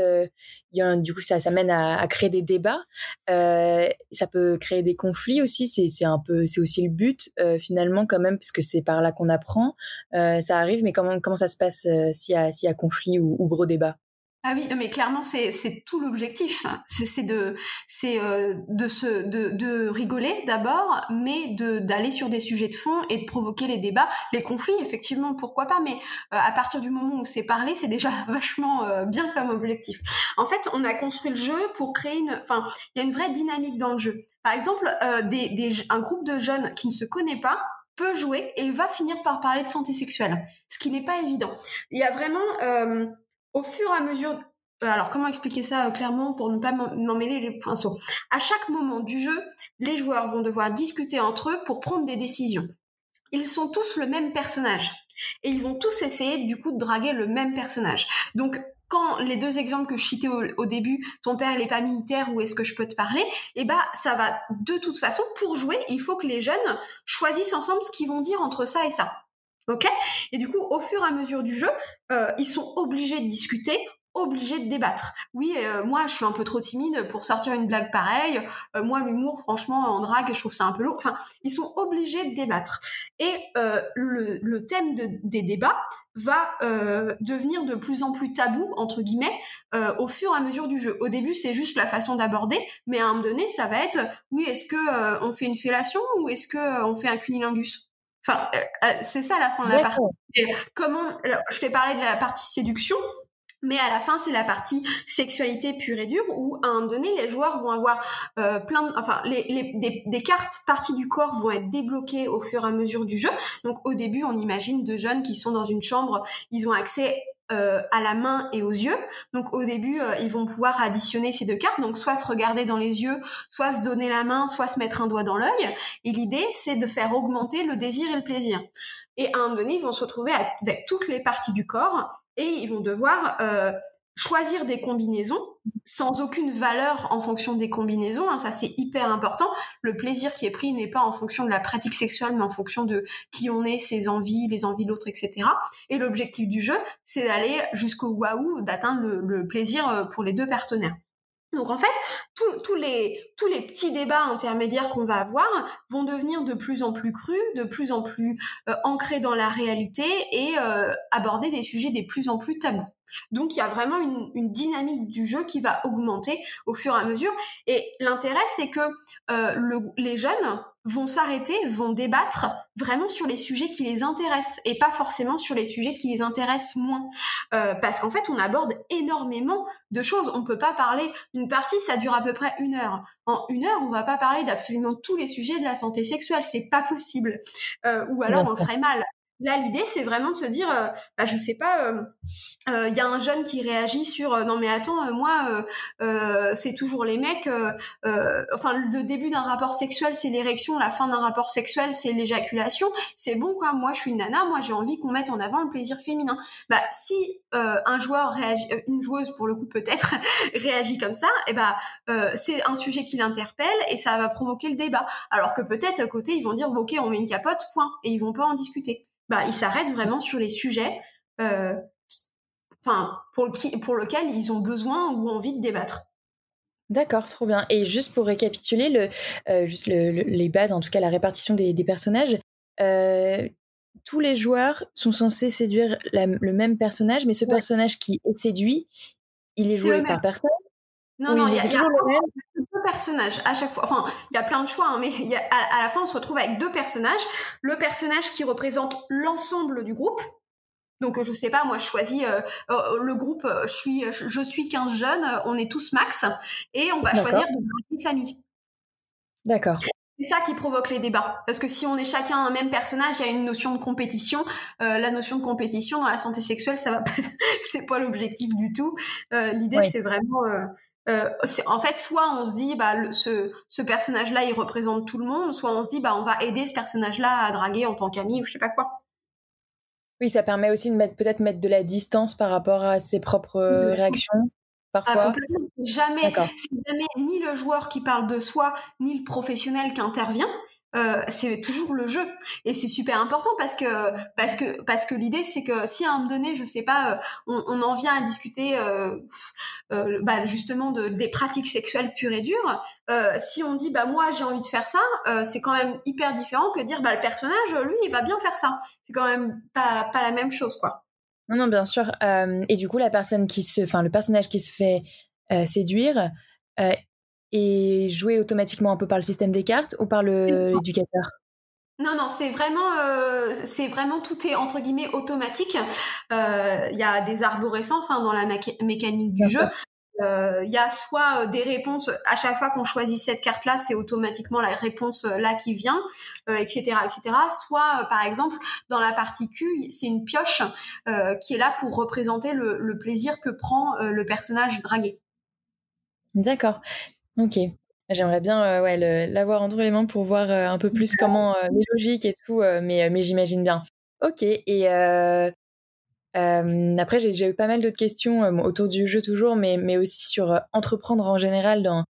y a, du coup ça, ça mène à, à créer des débats ça peut créer des conflits aussi c'est c'est un peu c'est aussi le but finalement quand même puisque c'est par là qu'on apprend ça arrive mais comment comment ça se passe s'il y a s'il y a conflit ou, ou gros débat? Ah oui, mais clairement c'est tout l'objectif. C'est de euh, de se de, de rigoler d'abord, mais de d'aller sur des sujets de fond et de provoquer les débats, les conflits effectivement pourquoi pas. Mais euh, à partir du moment où c'est parlé, c'est déjà vachement euh, bien comme objectif. En fait, on a construit le jeu pour créer une, enfin il y a une vraie dynamique dans le jeu. Par exemple, des, des un groupe de jeunes qui ne se connaît pas peut jouer et va finir par parler de santé sexuelle, ce qui n'est pas évident. Il y a vraiment au fur et à mesure euh, alors comment expliquer ça euh, clairement pour ne pas m'emmêler les pinceaux À chaque moment du jeu, les joueurs vont devoir discuter entre eux pour prendre des décisions. Ils sont tous le même personnage et ils vont tous essayer du coup de draguer le même personnage. Donc quand les deux exemples que je citais au, début, ton père il est pas militaire ou est-ce que je peux te parler, eh bah ça va de toute façon pour jouer, il faut que les jeunes choisissent ensemble ce qu'ils vont dire entre ça et ça. Ok? Et du coup, au fur et à mesure du jeu, euh, ils sont obligés de discuter obligés de débattre. Oui, euh, moi je suis un peu trop timide pour sortir une blague pareille. Euh, moi l'humour, franchement, en drague, je trouve ça un peu lourd. Enfin, ils sont obligés de débattre. Et le, thème des débats va devenir de plus en plus tabou entre guillemets au fur et à mesure du jeu. Au début, c'est juste la façon d'aborder, mais à un moment donné, ça va être oui, est-ce que on fait une fellation ou est-ce que on fait un cunilingus? Enfin, euh, euh, c'est ça la fin de la partie. comment Je t'ai parlé de la partie séduction, mais à la fin, c'est la partie sexualité pure et dure où, à un moment donné, les joueurs vont avoir euh, plein, de, enfin, les, les, des, des, cartes parties du corps vont être débloquées au fur et à mesure du jeu. Donc, au début, on imagine deux jeunes qui sont dans une chambre, ils ont accès euh, à la main et aux yeux. Donc au début, euh, ils vont pouvoir additionner ces deux cartes, donc soit se regarder dans les yeux, soit se donner la main, soit se mettre un doigt dans l'œil. Et l'idée, c'est de faire augmenter le désir et le plaisir. Et à un moment donné, ils vont se retrouver avec toutes les parties du corps et ils vont devoir euh, choisir des combinaisons sans aucune valeur en fonction des combinaisons. Hein, ça, c'est hyper important. Le plaisir qui est pris n'est pas en fonction de la pratique sexuelle, mais en fonction de qui on est, ses envies, les envies de l'autre, etc. Et l'objectif du jeu, c'est d'aller jusqu'au waouh, d'atteindre le, plaisir euh, pour les deux partenaires. Donc en fait, tous les, petits débats intermédiaires qu'on va avoir vont devenir de plus en plus crus, de plus en plus euh, ancrés dans la réalité et euh, aborder des sujets des plus en plus tabous. Donc il y a vraiment une, dynamique du jeu qui va augmenter au fur et à mesure. Et l'intérêt, c'est que euh, les jeunes vont s'arrêter, vont débattre vraiment sur les sujets qui les intéressent et pas forcément sur les sujets qui les intéressent moins. Euh, parce qu'en fait, on aborde énormément de choses. On peut pas parler d'une partie, ça dure à peu près une heure. En une heure, on va pas parler d'absolument tous les sujets de la santé sexuelle, c'est pas possible. Euh, ou alors on ferait mal. Là, l'idée, c'est vraiment de se dire, euh, bah, je sais pas, il euh, euh, y a un jeune qui réagit sur, non mais attends, moi, c'est toujours les mecs. enfin, le début d'un rapport sexuel, c'est l'érection, la fin d'un rapport sexuel, c'est l'éjaculation. C'est bon, quoi. Moi, je suis une nana, moi, j'ai envie qu'on mette en avant le plaisir féminin. Bah, si un joueur réagit, une joueuse pour le coup peut-être réagit comme ça, et eh bah, c'est un sujet qui l'interpelle et ça va provoquer le débat. Alors que peut-être à côté, ils vont dire, ok, on met une capote, point, et ils vont pas en discuter bah, ils s'arrêtent vraiment sur les sujets euh, pour, le, pour lequel ils ont besoin ou envie de débattre. D'accord, trop bien. Et juste pour récapituler, le, euh, juste les bases, en tout cas la répartition des, personnages, euh, tous les joueurs sont censés séduire le même personnage, mais ce personnage qui est séduit, il est joué par personne? Non, non, il y a, deux personnages à chaque fois. Enfin, il y a plein de choix, hein, mais y a, à, la fin, on se retrouve avec deux personnages. Le personnage qui représente l'ensemble du groupe. Donc, je sais pas, moi, je choisis euh, euh, le groupe. Euh, je suis, je suis 15 jeunes. On est tous max, et on va choisir de Samy. D'accord. C'est ça qui provoque les débats. Parce que si on est chacun un même personnage, il y a une notion de compétition. la notion de compétition dans la santé sexuelle, ça va pas. c'est pas l'objectif du tout. L'idée, c'est vraiment euh, en fait, soit on se dit, bah, ce, ce personnage-là, il représente tout le monde, soit on se dit, bah, on va aider ce personnage-là à draguer en tant qu'ami ou je sais pas quoi. Oui, ça permet aussi de mettre peut-être mettre de la distance par rapport à ses propres euh, réactions parfois. Ah, jamais, jamais ni le joueur qui parle de soi, ni le professionnel qui intervient. Euh, c'est toujours le jeu et c'est super important parce que parce que parce que l'idée c'est que si à un moment donné je sais pas euh, on, en vient à discuter euh, bah, justement de, des pratiques sexuelles pures et dures si on dit bah moi j'ai envie de faire ça c'est quand même hyper différent que dire bah le personnage lui il va bien faire ça c'est quand même pas pas la même chose quoi Non, non, bien sûr. et du coup, la personne qui se, enfin, le personnage qui se fait séduire est joué automatiquement un peu par le système des cartes ou par l'éducateur? Non, non, c'est vraiment, euh, c'est vraiment tout est entre guillemets automatique. Euh, il y a des arborescences hein, dans la mécanique du jeu. Euh, il y a soit des réponses à chaque fois qu'on choisit cette carte-là, c'est automatiquement la réponse là qui vient, etc., etc. Soit, par exemple, dans la partie Q, c'est une pioche qui est là pour représenter le, le plaisir que prend le personnage dragué. D'accord. Ok. J'aimerais bien euh, ouais, l'avoir entre les mains pour voir euh, un peu plus comment euh, les logiques et tout, mais, mais j'imagine bien. Ok, et après j'ai eu pas mal d'autres questions autour du jeu toujours, mais, mais aussi sur entreprendre en général dans,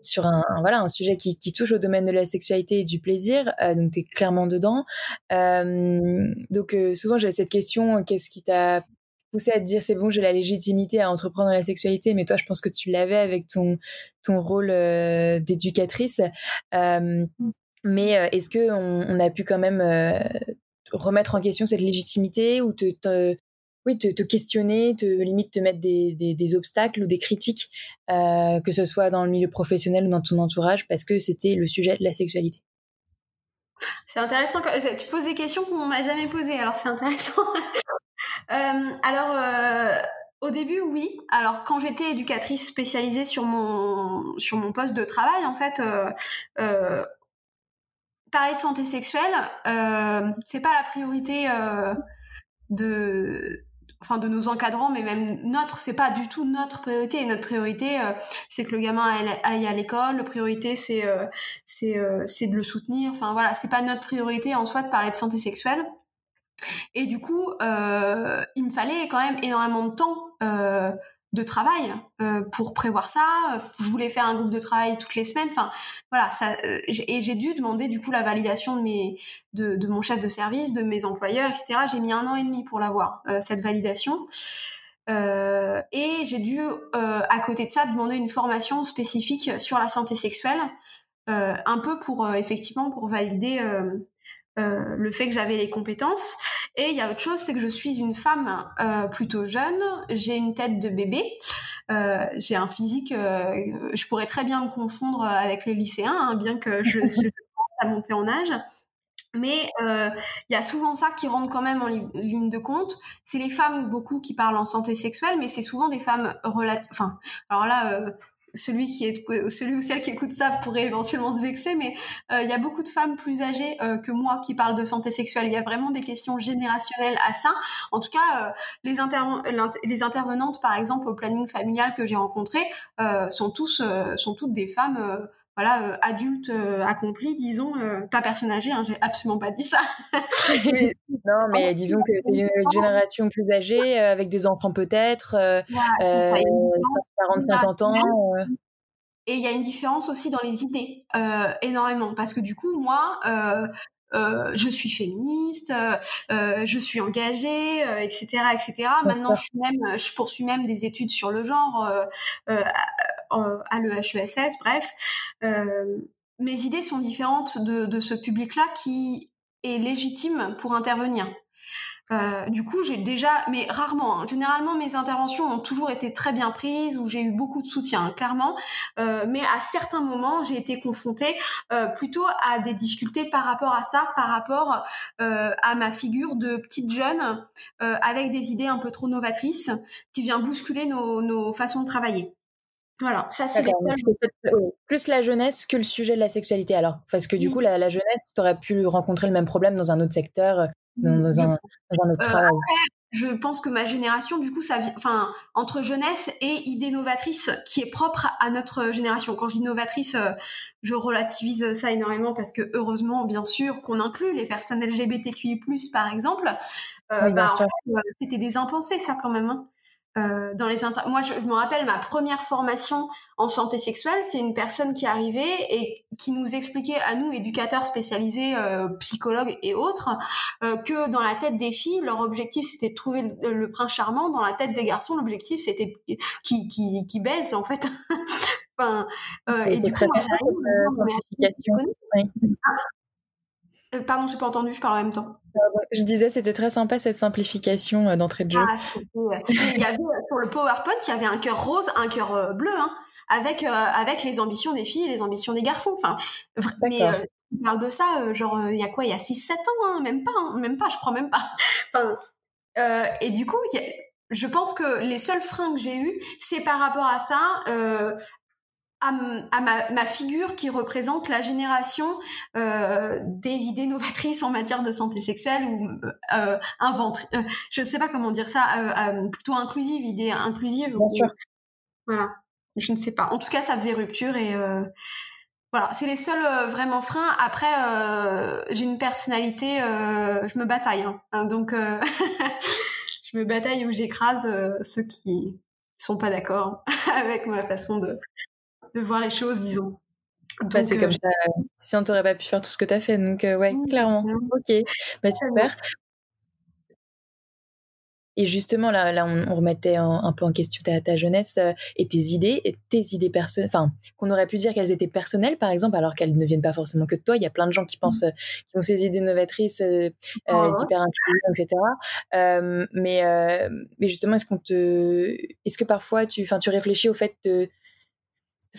sur un, voilà, un sujet qui, qui, touche au domaine de la sexualité et du plaisir, donc tu es clairement dedans. donc souvent j'ai cette question, qu'est-ce qui t'a poussé à te dire c'est bon, j'ai la légitimité à entreprendre la sexualité, mais toi, je pense que tu l'avais avec ton, ton rôle euh, d'éducatrice. Euh, mais euh, est-ce que on, a pu quand même remettre en question cette légitimité ou te, oui, te, te, questionner, te limite te mettre des, des, des obstacles ou des critiques, que ce soit dans le milieu professionnel ou dans ton entourage, parce que c'était le sujet de la sexualité? C'est intéressant. Tu poses des questions qu'on m'a jamais posées, alors c'est intéressant. Euh, alors, euh, au début, oui. Alors, quand j'étais éducatrice spécialisée sur mon, sur mon poste de travail, en fait, euh, parler de santé sexuelle, c'est pas la priorité de enfin de nos encadrants mais même notre c'est pas du tout notre priorité. Notre priorité c'est que le gamin aille, à l'école. La priorité c'est c'est de le soutenir. Enfin voilà c'est pas notre priorité en soi de parler de santé sexuelle et du coup, euh, il me fallait quand même énormément de temps euh, de travail euh, pour prévoir ça. Je voulais faire un groupe de travail toutes les semaines. Enfin, voilà. Et j'ai dû demander du coup la validation de mes, de, mon chef de service, de mes employeurs, etc. J'ai mis un an et demi pour l'avoir cette validation. et j'ai dû, à côté de ça, demander une formation spécifique sur la santé sexuelle, un peu pour effectivement pour valider euh, le fait que j'avais les compétences. Et il y a autre chose, c'est que je suis une femme euh, plutôt jeune, j'ai une tête de bébé, euh, j'ai un physique, je pourrais très bien me confondre avec les lycéens, hein, bien que je, je commence à monter en âge. Mais il y a souvent ça qui rentre quand même en ligne de compte. C'est les femmes beaucoup qui parlent en santé sexuelle, mais c'est souvent des femmes relatives. Enfin, alors là, celui qui est celui ou celle qui écoute ça pourrait éventuellement se vexer, mais euh, il y a beaucoup de femmes plus âgées euh, que moi qui parlent de santé sexuelle. Il y a vraiment des questions générationnelles à ça. En tout cas, euh, les, intervenantes, par exemple, au planning familial que j'ai rencontré, sont tous sont toutes des femmes voilà, euh, adulte euh, accompli, disons, euh, pas personne âgée, hein, j'ai absolument pas dit ça. non, mais disons que c'est une génération plus âgée, avec des enfants peut-être, 40-50 ans. Et il y a une différence aussi dans les idées, énormément, parce que du coup, moi, euh, je suis féministe, euh, euh, je suis engagée, etc., etc. Maintenant, je suis même, je poursuis même des études sur le genre à, l'EHESS. Bref, mes idées sont différentes de, de ce public-là qui est légitime pour intervenir. Euh, du coup, j'ai déjà, mais rarement, hein. généralement mes interventions ont toujours été très bien prises, où j'ai eu beaucoup de soutien, clairement. Euh, mais à certains moments, j'ai été confrontée euh, plutôt à des difficultés par rapport à ça, par rapport à ma figure de petite jeune avec des idées un peu trop novatrices, qui vient bousculer nos, façons de travailler. Voilà, ça c'est plus la jeunesse que le sujet de la sexualité. Alors, parce que du coup, la, la jeunesse, tu aurais pu rencontrer le même problème dans un autre secteur, dans, un, autre euh, travail. je pense que ma génération, du coup, ça, enfin, entre jeunesse et idée novatrice, qui est propre à notre génération. Quand je dis novatrice, euh, je relativise ça énormément parce que heureusement, bien sûr, qu'on inclut les personnes LGBTQI+, par exemple. Euh, bah, c'était des impensés, ça, quand même. Hein. Euh, dans les moi je, me rappelle ma première formation en santé sexuelle c'est une personne qui arrivait et qui nous expliquait à nous éducateurs spécialisés euh, psychologues et autres euh, que dans la tête des filles leur objectif c'était de trouver le, prince charmant. Dans la tête des garçons l'objectif c'était qui qui qui baise en fait. Enfin et, du coup moi, Euh, pardon, j'ai pas entendu, je parle en même temps. Je disais, c'était très sympa cette simplification euh, d'entrée de jeu. Ah, il y avait sur le PowerPoint, il y avait un cœur rose, un cœur bleu, hein, avec avec les ambitions des filles et les ambitions des garçons. Enfin, mais on parle de ça, genre il y a quoi Il y a 6-7 ans, hein, même pas, hein, même pas, je crois même pas. enfin, et du coup, je pense que les seuls freins que j'ai eus, c'est par rapport à ça, euh, à, ma, figure qui représente la génération euh, des idées novatrices en matière de santé sexuelle ou euh, ventre. Euh, je ne sais pas comment dire ça, plutôt inclusive, idée inclusive. Bien sûr. Voilà, je ne sais pas. En tout cas, ça faisait rupture et voilà, c'est les seuls vraiment freins. Après, j'ai une personnalité, je me bataille, hein. Hein, donc je me bataille où j'écrase ceux qui sont pas d'accord avec ma façon de, de voir les choses, disons. Bah, c'est comme euh, ça. Si on t'aurait pas pu faire tout ce que tu as fait. Donc, euh, ouais, clairement. Ok. Bah, super. Et justement, là, là on, remettait un, peu en question ta, ta jeunesse euh, et tes idées, et tes idées personnelles, enfin, qu'on aurait pu dire qu'elles étaient personnelles, par exemple, alors qu'elles ne viennent pas forcément que de toi. Il y a plein de gens qui pensent, mmh. qui ont ces idées novatrices, euh, oh, d'hyper etc. mais, mais justement, est-ce qu'on te, est-ce que parfois tu, enfin, tu réfléchis au fait de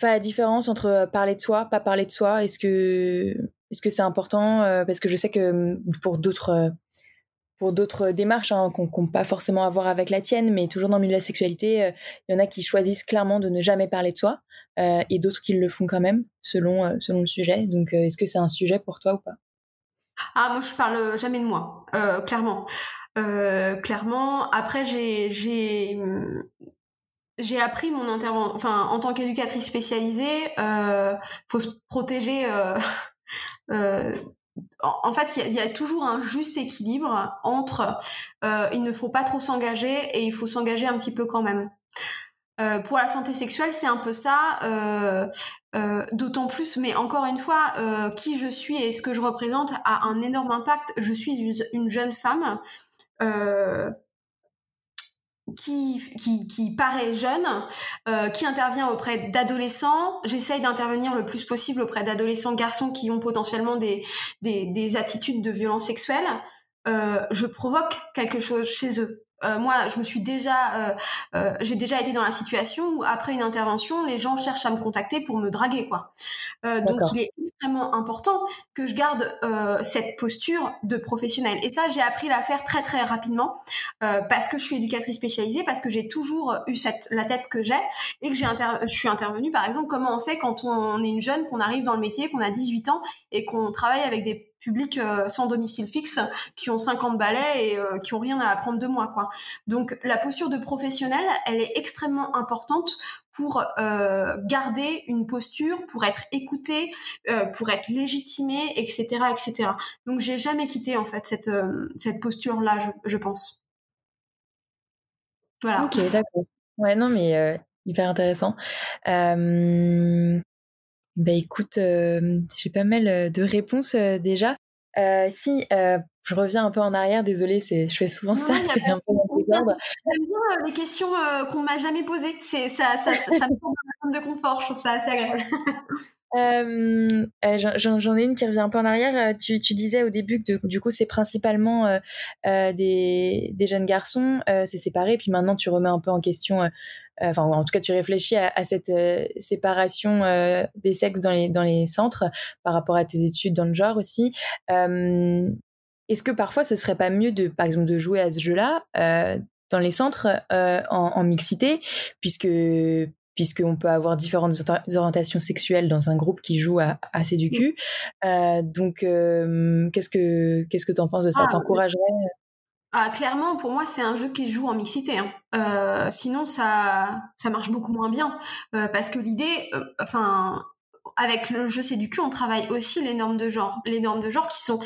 la différence entre euh, parler de soi, pas parler de soi Est-ce que est-ce que c'est important euh, Parce que je sais que mm, pour d'autres euh, pour d'autres démarches hein, qu'on n'a pas forcément à voir avec la tienne, mais toujours dans le milieu de la sexualité, il y en a qui choisissent clairement de ne jamais parler de soi et d'autres qui le font quand même selon selon le sujet. Donc, est-ce que c'est un sujet pour toi ou pas? Ah, moi, je parle jamais de moi, clairement. clairement. Après, j'ai j'ai appris mon intervention, enfin, en tant qu'éducatrice spécialisée, euh, faut se protéger. Euh, euh, en, fait, il y, a toujours un juste équilibre entre euh, il ne faut pas trop s'engager et il faut s'engager un petit peu quand même. Euh, pour la santé sexuelle, c'est un peu ça. D'autant plus, mais encore une fois, qui je suis et ce que je représente a un énorme impact. Je suis une jeune femme. Euh, qui, qui, qui, paraît jeune, euh, qui intervient auprès d'adolescents. J'essaye d'intervenir le plus possible auprès d'adolescents garçons qui ont potentiellement des, des, des attitudes de violence sexuelle. Euh, je provoque quelque chose chez eux. Euh, moi, je me suis déjà, euh, euh, j'ai déjà été dans la situation où après une intervention, les gens cherchent à me contacter pour me draguer, quoi. donc, il est extrêmement important que je garde cette posture de professionnel. Et ça, j'ai appris à faire très très rapidement parce que je suis éducatrice spécialisée, parce que j'ai toujours eu cette la tête que j'ai et que j'ai je suis intervenue, par exemple, comment on fait quand on est une jeune, qu'on arrive dans le métier, qu'on a 18 ans et qu'on travaille avec des publics euh, sans domicile fixe qui ont 50 balais et euh, qui ont rien à apprendre de moi quoi. Donc la posture de professionnel, elle est extrêmement importante pour euh, garder une posture, pour être écouté, pour être légitimé, etc., etc. Donc j'ai jamais quitté en fait cette cette posture là, je, pense. Voilà. Ok, d'accord. Ouais, non, mais hyper intéressant. Bah écoute, euh, j'ai pas mal euh, de réponses euh, déjà. si, je reviens un peu en arrière, désolée, c'est, je fais souvent ça, c'est un peu J'aime bien les questions qu'on m'a jamais posées. C'est, ça, ça, ça, ça me donne un de confort, je trouve ça assez agréable. j'en, ai une qui revient un peu en arrière. Tu, tu disais au début que du coup c'est principalement des, des, jeunes garçons, c'est séparé, puis maintenant tu remets un peu en question enfin en tout cas tu réfléchis à, cette euh, séparation euh, des sexes dans les dans les centres par rapport à tes études dans le genre aussi. Est-ce que parfois ce serait pas mieux de par exemple de jouer à ce jeu-là dans les centres en, mixité puisque puisqu'on peut avoir différentes orientations sexuelles dans un groupe qui joue à, à du cul. donc, qu'est-ce que qu'est-ce que tu en penses de ça? Ah, T'encouragerais ah, clairement, pour moi, c'est un jeu qui joue en mixité. Hein. Euh, sinon, ça, ça marche beaucoup moins bien. Euh, parce que l'idée, euh, enfin, avec le jeu C'est du cul, on travaille aussi les normes de genre. Les normes de genre qui sont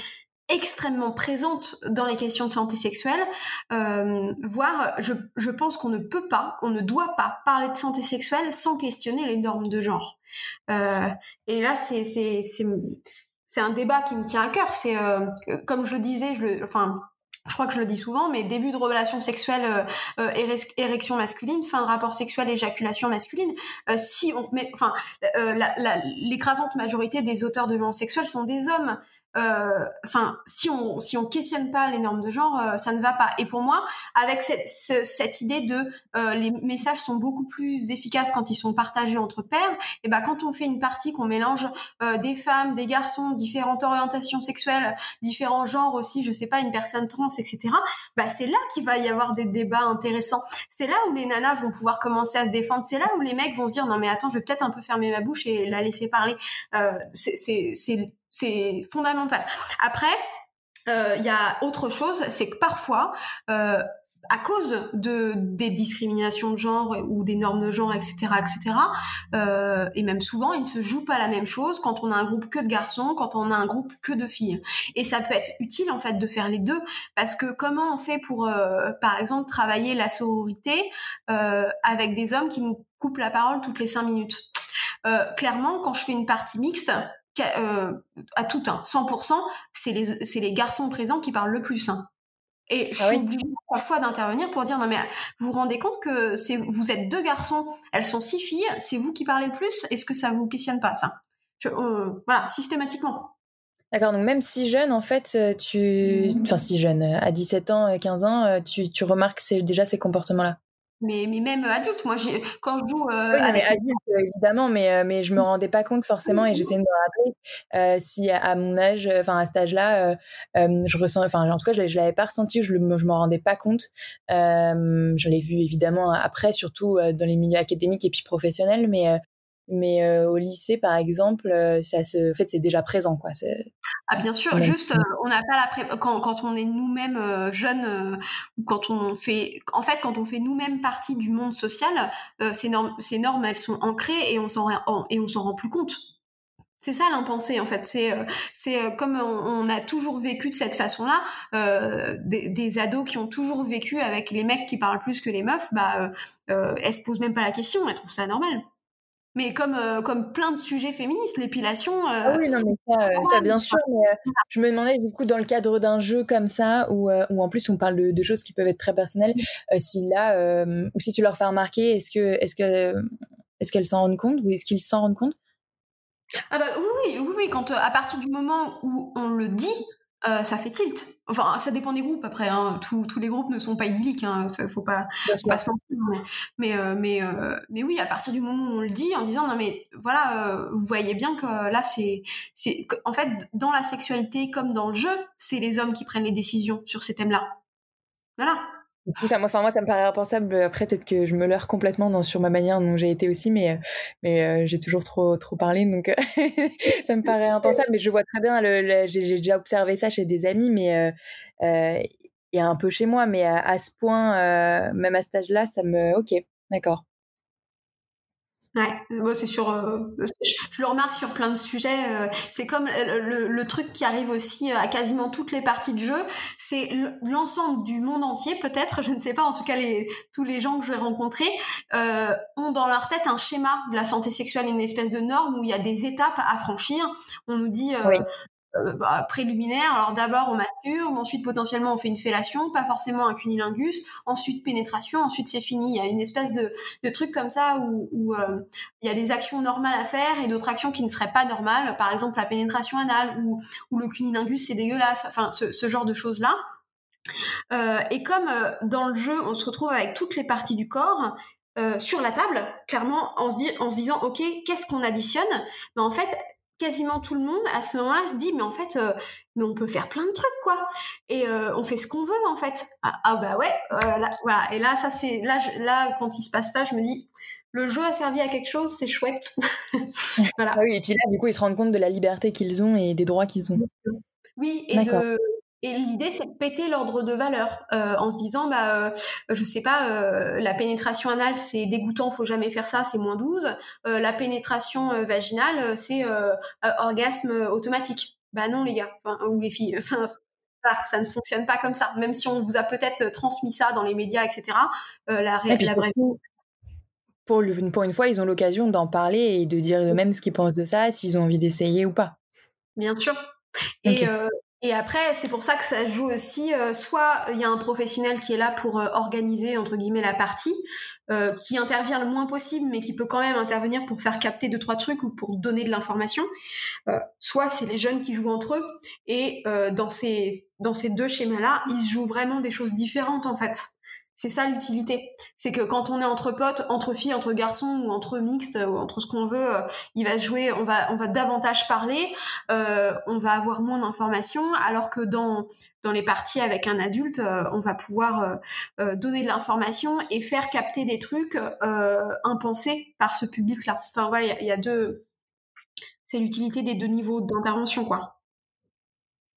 extrêmement présentes dans les questions de santé sexuelle, voire je, je pense qu'on ne peut pas, on ne doit pas parler de santé sexuelle sans questionner les normes de genre. et là, c'est c'est c'est un débat qui me tient à cœur. C'est comme je le disais, je le, enfin je crois que je le dis souvent, mais début de relation sexuelle, euh, euh érection masculine, fin de rapport sexuel, éjaculation masculine. Euh, si on met, enfin, l'écrasante majorité des auteurs de violences sexuelles sont des hommes. Euh, enfin, si on si on questionne pas les normes de genre, euh, ça ne va pas. Et pour moi, avec cette, cette idée de euh, les messages sont beaucoup plus efficaces quand ils sont partagés entre pairs, et ben quand on fait une partie qu'on mélange des femmes, des garçons, différentes orientations sexuelles, différents genres aussi, je sais pas, une personne trans, etc. Bah c'est là qu'il va y avoir des débats intéressants. C'est là où les nanas vont pouvoir commencer à se défendre. C'est là où les mecs vont se dire non mais attends, je vais peut-être un peu fermer ma bouche et la laisser parler. c'est c'est fondamental. Après, euh, il y a autre chose, c'est que parfois, euh, à cause de des discriminations de genre ou des normes de genre, etc., etc., euh, et même souvent, il ne se joue pas la même chose quand on a un groupe que de garçons, quand on a un groupe que de filles. Et ça peut être utile en fait de faire les deux, parce que comment on fait pour, par exemple, travailler la sororité avec des hommes qui nous coupent la parole toutes les cinq minutes? Clairement, quand je fais une partie mixte, euh, à tout un, 100%, c'est les, c'est les garçons présents qui parlent le plus. Hein. Et je ah suis obligée parfois d'intervenir pour dire non mais vous vous rendez compte que c'est vous êtes deux garçons, elles sont six filles, c'est vous qui parlez le plus, est-ce que ça vous questionne pas ça? Euh, Voilà, systématiquement. D'accord, donc même si jeune, en fait, euh, tu... Enfin, si jeune, à 17 ans, 15 ans, tu, tu remarques déjà ces comportements-là? Mais, mais même adulte, moi, quand je joue. Euh, oui, mais adulte, évidemment, mais, euh, mais je me rendais pas compte forcément et j'essaie de me rappeler euh, si à, mon âge, enfin à cet âge-là, je ressens, enfin en tout cas, je, je l'avais pas ressenti, je, le, je m'en rendais pas compte. je l'ai vu évidemment après, surtout dans les milieux académiques et puis professionnels, mais mais euh, au lycée, par exemple, euh, ça se, en fait, c'est déjà présent, quoi. Ah bien sûr, juste, euh, on n'a pas la pré... quand, quand on est nous-mêmes jeunes, ou quand on fait, en fait, quand on fait nous-mêmes partie du monde social, ces normes, ces normes, elles sont ancrées et on s'en et on s'en rend plus compte. C'est ça l'impensé en fait. C'est c'est comme on, a toujours vécu de cette façon-là. des, des, ados qui ont toujours vécu avec les mecs qui parlent plus que les meufs, bah elles se posent même pas la question. Elles trouvent ça normal mais comme euh, comme plein de sujets féministes, l'épilation. Euh, ah oui, non, mais ça, euh, bien sûr. Mais, je me demandais du coup dans le cadre d'un jeu comme ça, où, où en plus on parle de, choses qui peuvent être très personnelles, si là, ou si tu leur fais remarquer, est-ce que est-ce que est-ce qu'elles s'en rendent compte ou est-ce qu'ils s'en rendent compte? Ah bah oui, oui, oui, quand à partir du moment où on le dit, euh, ça fait tilt. Enfin, ça dépend des groupes après. Hein. Tous, tous les groupes ne sont pas idylliques. Hein. faut pas, pas se mentir. Mais, mais, euh, mais, euh, mais, oui, à partir du moment où on le dit, en disant non mais voilà, vous voyez bien que là c'est, c'est, en fait, dans la sexualité comme dans le jeu, c'est les hommes qui prennent les décisions sur ces thèmes-là. Voilà ça, moi, enfin, moi, ça me paraît impensable. Après, peut-être que je me leurre complètement dans, sur ma manière dont j'ai été aussi, mais, mais euh, j'ai toujours trop, trop parlé, donc ça me paraît impensable. Mais je vois très bien, le, j'ai déjà observé ça chez des amis, mais euh, euh, et un peu chez moi, mais à, à ce point, même à cet âge-là, ça me. Ok, d'accord. Ouais, c'est sur, euh, je, le remarque sur plein de sujets. Euh, c'est comme le, truc qui arrive aussi à quasiment toutes les parties de jeu. C'est l'ensemble du monde entier, peut-être, je ne sais pas. En tout cas, les, tous les gens que je vais rencontrer euh, ont dans leur tête un schéma de la santé sexuelle, une espèce de norme où il y a des étapes à franchir. On nous dit, euh, bah, préliminaire. Alors d'abord on masturbe, ensuite potentiellement on fait une fellation, pas forcément un cunilingus, ensuite pénétration, ensuite c'est fini. Il y a une espèce de, truc comme ça où, euh, il y a des actions normales à faire et d'autres actions qui ne seraient pas normales. Par exemple la pénétration anale ou, le cunilingus c'est dégueulasse. Enfin ce, genre de choses là. Euh, et comme dans le jeu on se retrouve avec toutes les parties du corps, sur la table, clairement, en se, dit, en se disant, OK, qu'est-ce qu'on additionne? Mais en fait, quasiment tout le monde à ce moment-là se dit mais en fait euh, mais on peut faire plein de trucs quoi. Et euh, on fait ce qu'on veut en fait. Ah, ah bah ouais euh, voilà. Et là ça c'est là là quand il se passe ça je me dis le jeu a servi à quelque chose c'est chouette. Voilà. Ah oui et puis là du coup ils se rendent compte de la liberté qu'ils ont et des droits qu'ils ont. Oui et de et l'idée, c'est de péter l'ordre de valeur euh, en se disant, bah, euh, je sais pas, euh, la pénétration anale, c'est dégoûtant, faut jamais faire ça, c'est moins 12. la pénétration vaginale, c'est orgasme automatique. Bah non, les gars, ou les filles. Enfin, ça, ça, ne fonctionne pas comme ça. Même si on vous a peut-être transmis ça dans les médias, etc. la, réalité pour, pour une fois, ils ont l'occasion d'en parler et de dire eux-mêmes ce qu'ils pensent de ça, s'ils ont envie d'essayer ou pas. Bien sûr. Et, Et après, c'est pour ça que ça joue aussi, euh, soit il y a un professionnel qui est là pour euh, organiser, entre guillemets, la partie, euh, qui intervient le moins possible, mais qui peut quand même intervenir pour faire capter deux, trois trucs ou pour donner de l'information. soit c'est les jeunes qui jouent entre eux. Et dans, ces, dans ces deux schémas-là, ils jouent vraiment des choses différentes, en fait. C'est ça l'utilité. C'est que quand on est entre potes, entre filles, entre garçons ou entre mixtes ou entre ce qu'on veut, euh, il va jouer, on va, davantage parler, euh, on va avoir moins d'informations, alors que dans les parties avec un adulte, euh, on va pouvoir donner de l'information et faire capter des trucs impensés par ce public-là. Enfin voilà, il y, a deux, c'est l'utilité des deux niveaux d'intervention, quoi.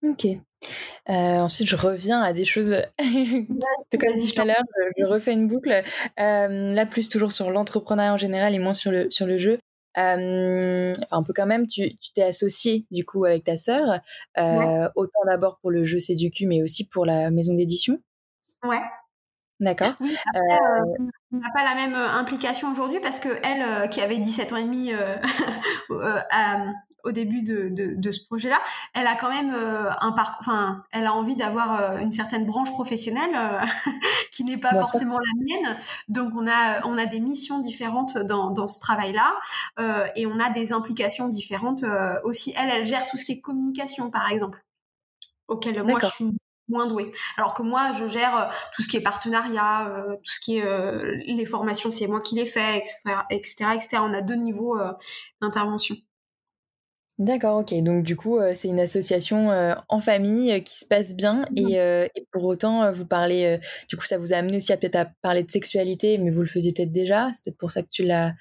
Ok. Euh, ensuite, je reviens à des choses. Comme dit tout à l'heure, je, refais une boucle. Euh, là, plus toujours sur l'entrepreneuriat en général et moins sur le, sur le jeu. Euh, un peu quand même, tu t'es associé du coup avec ta sœur, autant d'abord pour le jeu C'est du cul, mais aussi pour la maison d'édition. Ouais. D'accord. Oui, on n'a pas la même implication aujourd'hui parce que elle, qui avait 17 ans et demi, au début de, de, de ce projet-là, elle a quand même euh, un parcours, enfin, elle a envie d'avoir euh, une certaine branche professionnelle euh, qui n'est pas forcément la mienne. Donc on a on a des missions différentes dans, dans ce travail-là et on a des implications différentes aussi. Elle, elle gère tout ce qui est communication, par exemple, auquel moi je suis moins douée. Alors que moi, je gère tout ce qui est partenariat, tout ce qui est les formations, c'est moi qui les fais, etc., etc., etc. On a deux niveaux d'intervention. D'accord, ok. Donc du coup, euh, c'est une association euh, en famille euh, qui se passe bien et, et, pour autant, vous parlez. du coup, ça vous a amené aussi à peut-être à parler de sexualité, mais vous le faisiez peut-être déjà. C'est peut-être pour ça que tu l'as,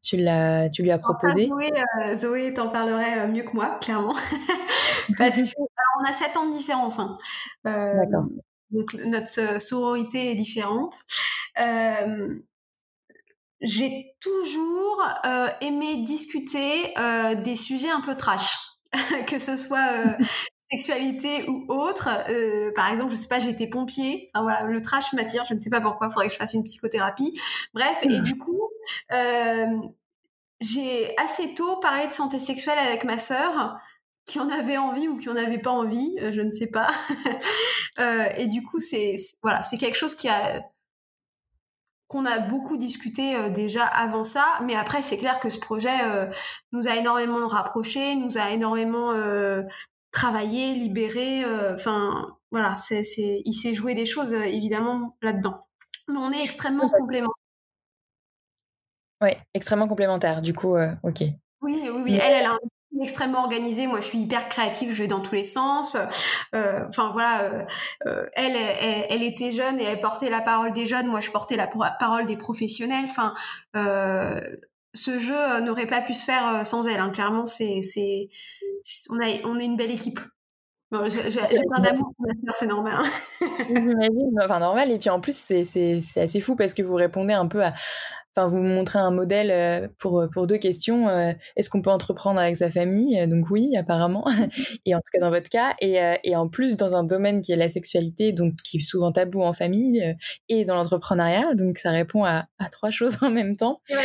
tu l'as, tu lui as proposé. Zoé, Zoé t'en parlerait mieux que moi, clairement, parce qu'on a 7 ans de différence. Hein. D'accord. Donc notre sororité est différente j'ai toujours euh, aimé discuter euh, des sujets un peu trash, que ce soit euh, sexualité ou autre. par exemple, je sais pas, j'étais pompier. Enfin, voilà, le trash m'attire. Je ne sais pas pourquoi. Il faudrait que je fasse une psychothérapie. Bref, et du coup, j'ai assez tôt parlé de santé sexuelle avec ma sœur qui en avait envie ou qui en avait pas envie, je ne sais pas. et du coup, c'est voilà, c'est quelque chose qui a qu'on a beaucoup discuté euh, déjà avant ça, mais après c'est clair que ce projet euh, nous a énormément rapprochés, nous a énormément euh, travaillé, libéré. Enfin voilà, c'est, c'est, il s'est joué des choses évidemment là-dedans. Mais on est extrêmement complémentaires. Oui, extrêmement complémentaires. Du coup, ok. Oui, oui, oui. Elle, elle a un extrêmement organisée. Moi, je suis hyper créative, je vais dans tous les sens. Euh, enfin voilà, euh, euh, elle, elle, était jeune et elle portait la parole des jeunes. Moi, je portais la parole des professionnels. Enfin, ce jeu n'aurait pas pu se faire sans elle. Hein. Clairement, c'est, c'est, on a, on est une belle équipe. J'ai plein d'amour pour ma soeur, c'est normal. Hein. J'imagine, enfin normal. Et puis en plus, c'est, assez fou parce que vous répondez un peu à, enfin vous montrez un modèle euh, pour pour deux questions euh, est-ce qu'on peut entreprendre avec sa famille? Donc oui apparemment. Et en tout cas dans votre cas. Et, euh, et en plus dans un domaine qui est la sexualité donc qui est souvent tabou en famille et dans l'entrepreneuriat. Donc ça répond à, à trois choses en même temps. Ouais,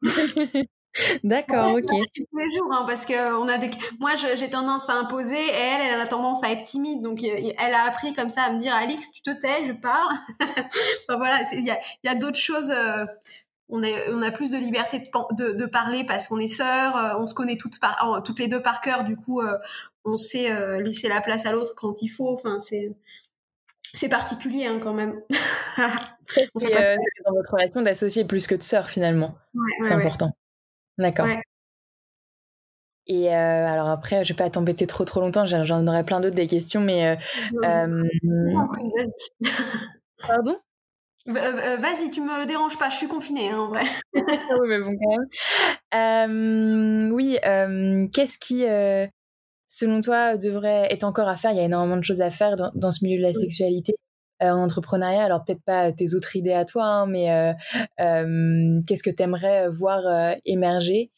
D'accord, ok. Tous les jours, hein, parce que on a des. Moi, j'ai tendance à imposer, et elle, elle a tendance à être timide. Donc, elle a appris comme ça à me dire, Alix, tu te tais, je parle. enfin voilà, il y a, y a d'autres choses. Euh, on, est, on a plus de liberté de, de, parler parce qu'on est sœurs, euh, on se connaît toutes, par, toutes les deux par cœur. Du coup, euh, on sait laisser la place à l'autre quand il faut. Enfin, c'est c'est particulier hein, quand même. c'est dans votre relation d'associé plus que de sœur finalement. c'est important. D'accord. Et euh, alors après, je vais pas t'embêter trop trop longtemps, j'en aurais plein d'autres des questions, mais... Euh, Pardon? Vas-y, tu me déranges pas, je suis confinée hein, en vrai. oui, mais bon, quand même. oui, qu'est-ce qui, selon toi, devrait être encore à faire? Il y a énormément de choses à faire dans, dans ce milieu de la sexualité. Euh, en entrepreneuriat. Alors peut-être pas tes autres idées à toi, hein, mais euh, euh, qu'est-ce que tu aimerais voir émerger